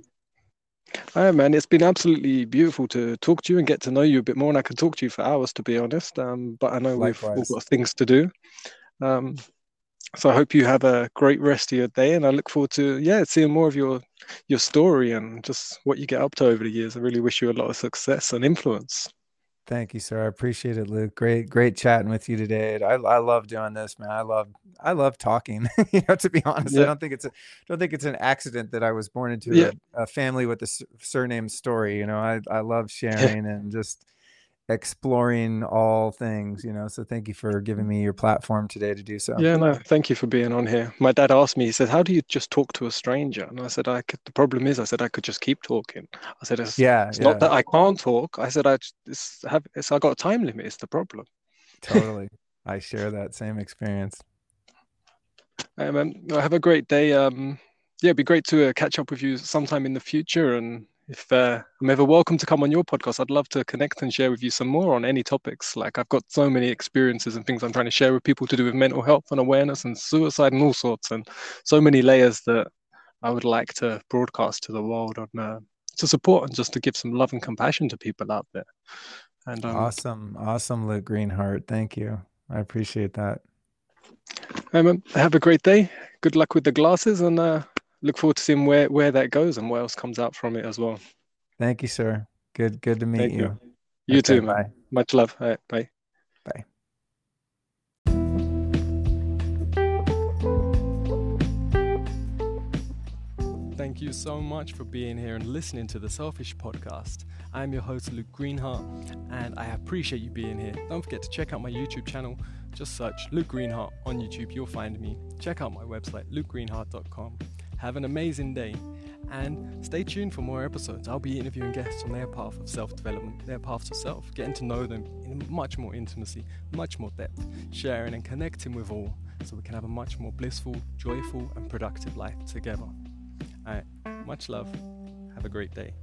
Speaker 1: Hi, man. It's been absolutely beautiful to talk to you and get to know you a bit more. And I could talk to you for hours, to be honest. Um, but I know Likewise. we've all got things to do. Um, so I hope you have a great rest of your day, and I look forward to yeah seeing more of your your Storey and just what you get up to over the years. I really wish you a lot of success and influence.
Speaker 2: Thank you, sir. I appreciate it, Luke. Great, great chatting with you today. I, I love doing this, man. I love, I love talking. you know, to be honest, yeah. I don't think it's a, don't think it's an accident that I was born into yeah. a, a, family with a surname story. You know, I, I love sharing and just exploring all things you know so thank you for giving me your platform today to do so.
Speaker 1: Yeah no thank you for being on here. My dad asked me he said how do you just talk to a stranger? And i said i could the problem is i said i could just keep talking. I said it's, yeah it's yeah. not that i can't talk i said i just have it's i got a time limit it's the problem.
Speaker 2: Totally. I share that same experience.
Speaker 1: Um, um, have a great day um yeah it'd be great to uh, catch up with you sometime in the future and if uh, I'm ever welcome to come on your podcast, I'd love to connect and share with you some more on any topics. Like I've got so many experiences and things I'm trying to share with people to do with mental health and awareness and suicide and all sorts, and so many layers that I would like to broadcast to the world on uh, to support and just to give some love and compassion to people out there.
Speaker 2: And um, awesome, awesome, Luke Greenheart. Thank you. I appreciate that.
Speaker 1: Um, have a great day. Good luck with the glasses, and uh, look forward to seeing where where that goes and what else comes out from it as well.
Speaker 2: Thank you, sir. Good good to meet Thank you. You,
Speaker 1: you okay, too, man. Bye. Much love. All right, bye.
Speaker 2: Bye.
Speaker 1: Thank you so much for being here and listening to the Selfish Podcast. I'm your host, Luke Greenheart, and I appreciate you being here. Don't forget to check out my YouTube channel. Just search Luke Greenheart on YouTube, you'll find me. Check out my website, lukegreenheart.com. Have an amazing day and stay tuned for more episodes. I'll be interviewing guests on their path of self development, their paths of self, getting to know them in much more intimacy, much more depth, sharing and connecting with all so we can have a much more blissful, joyful, and productive life together. All right, much love. Have a great day.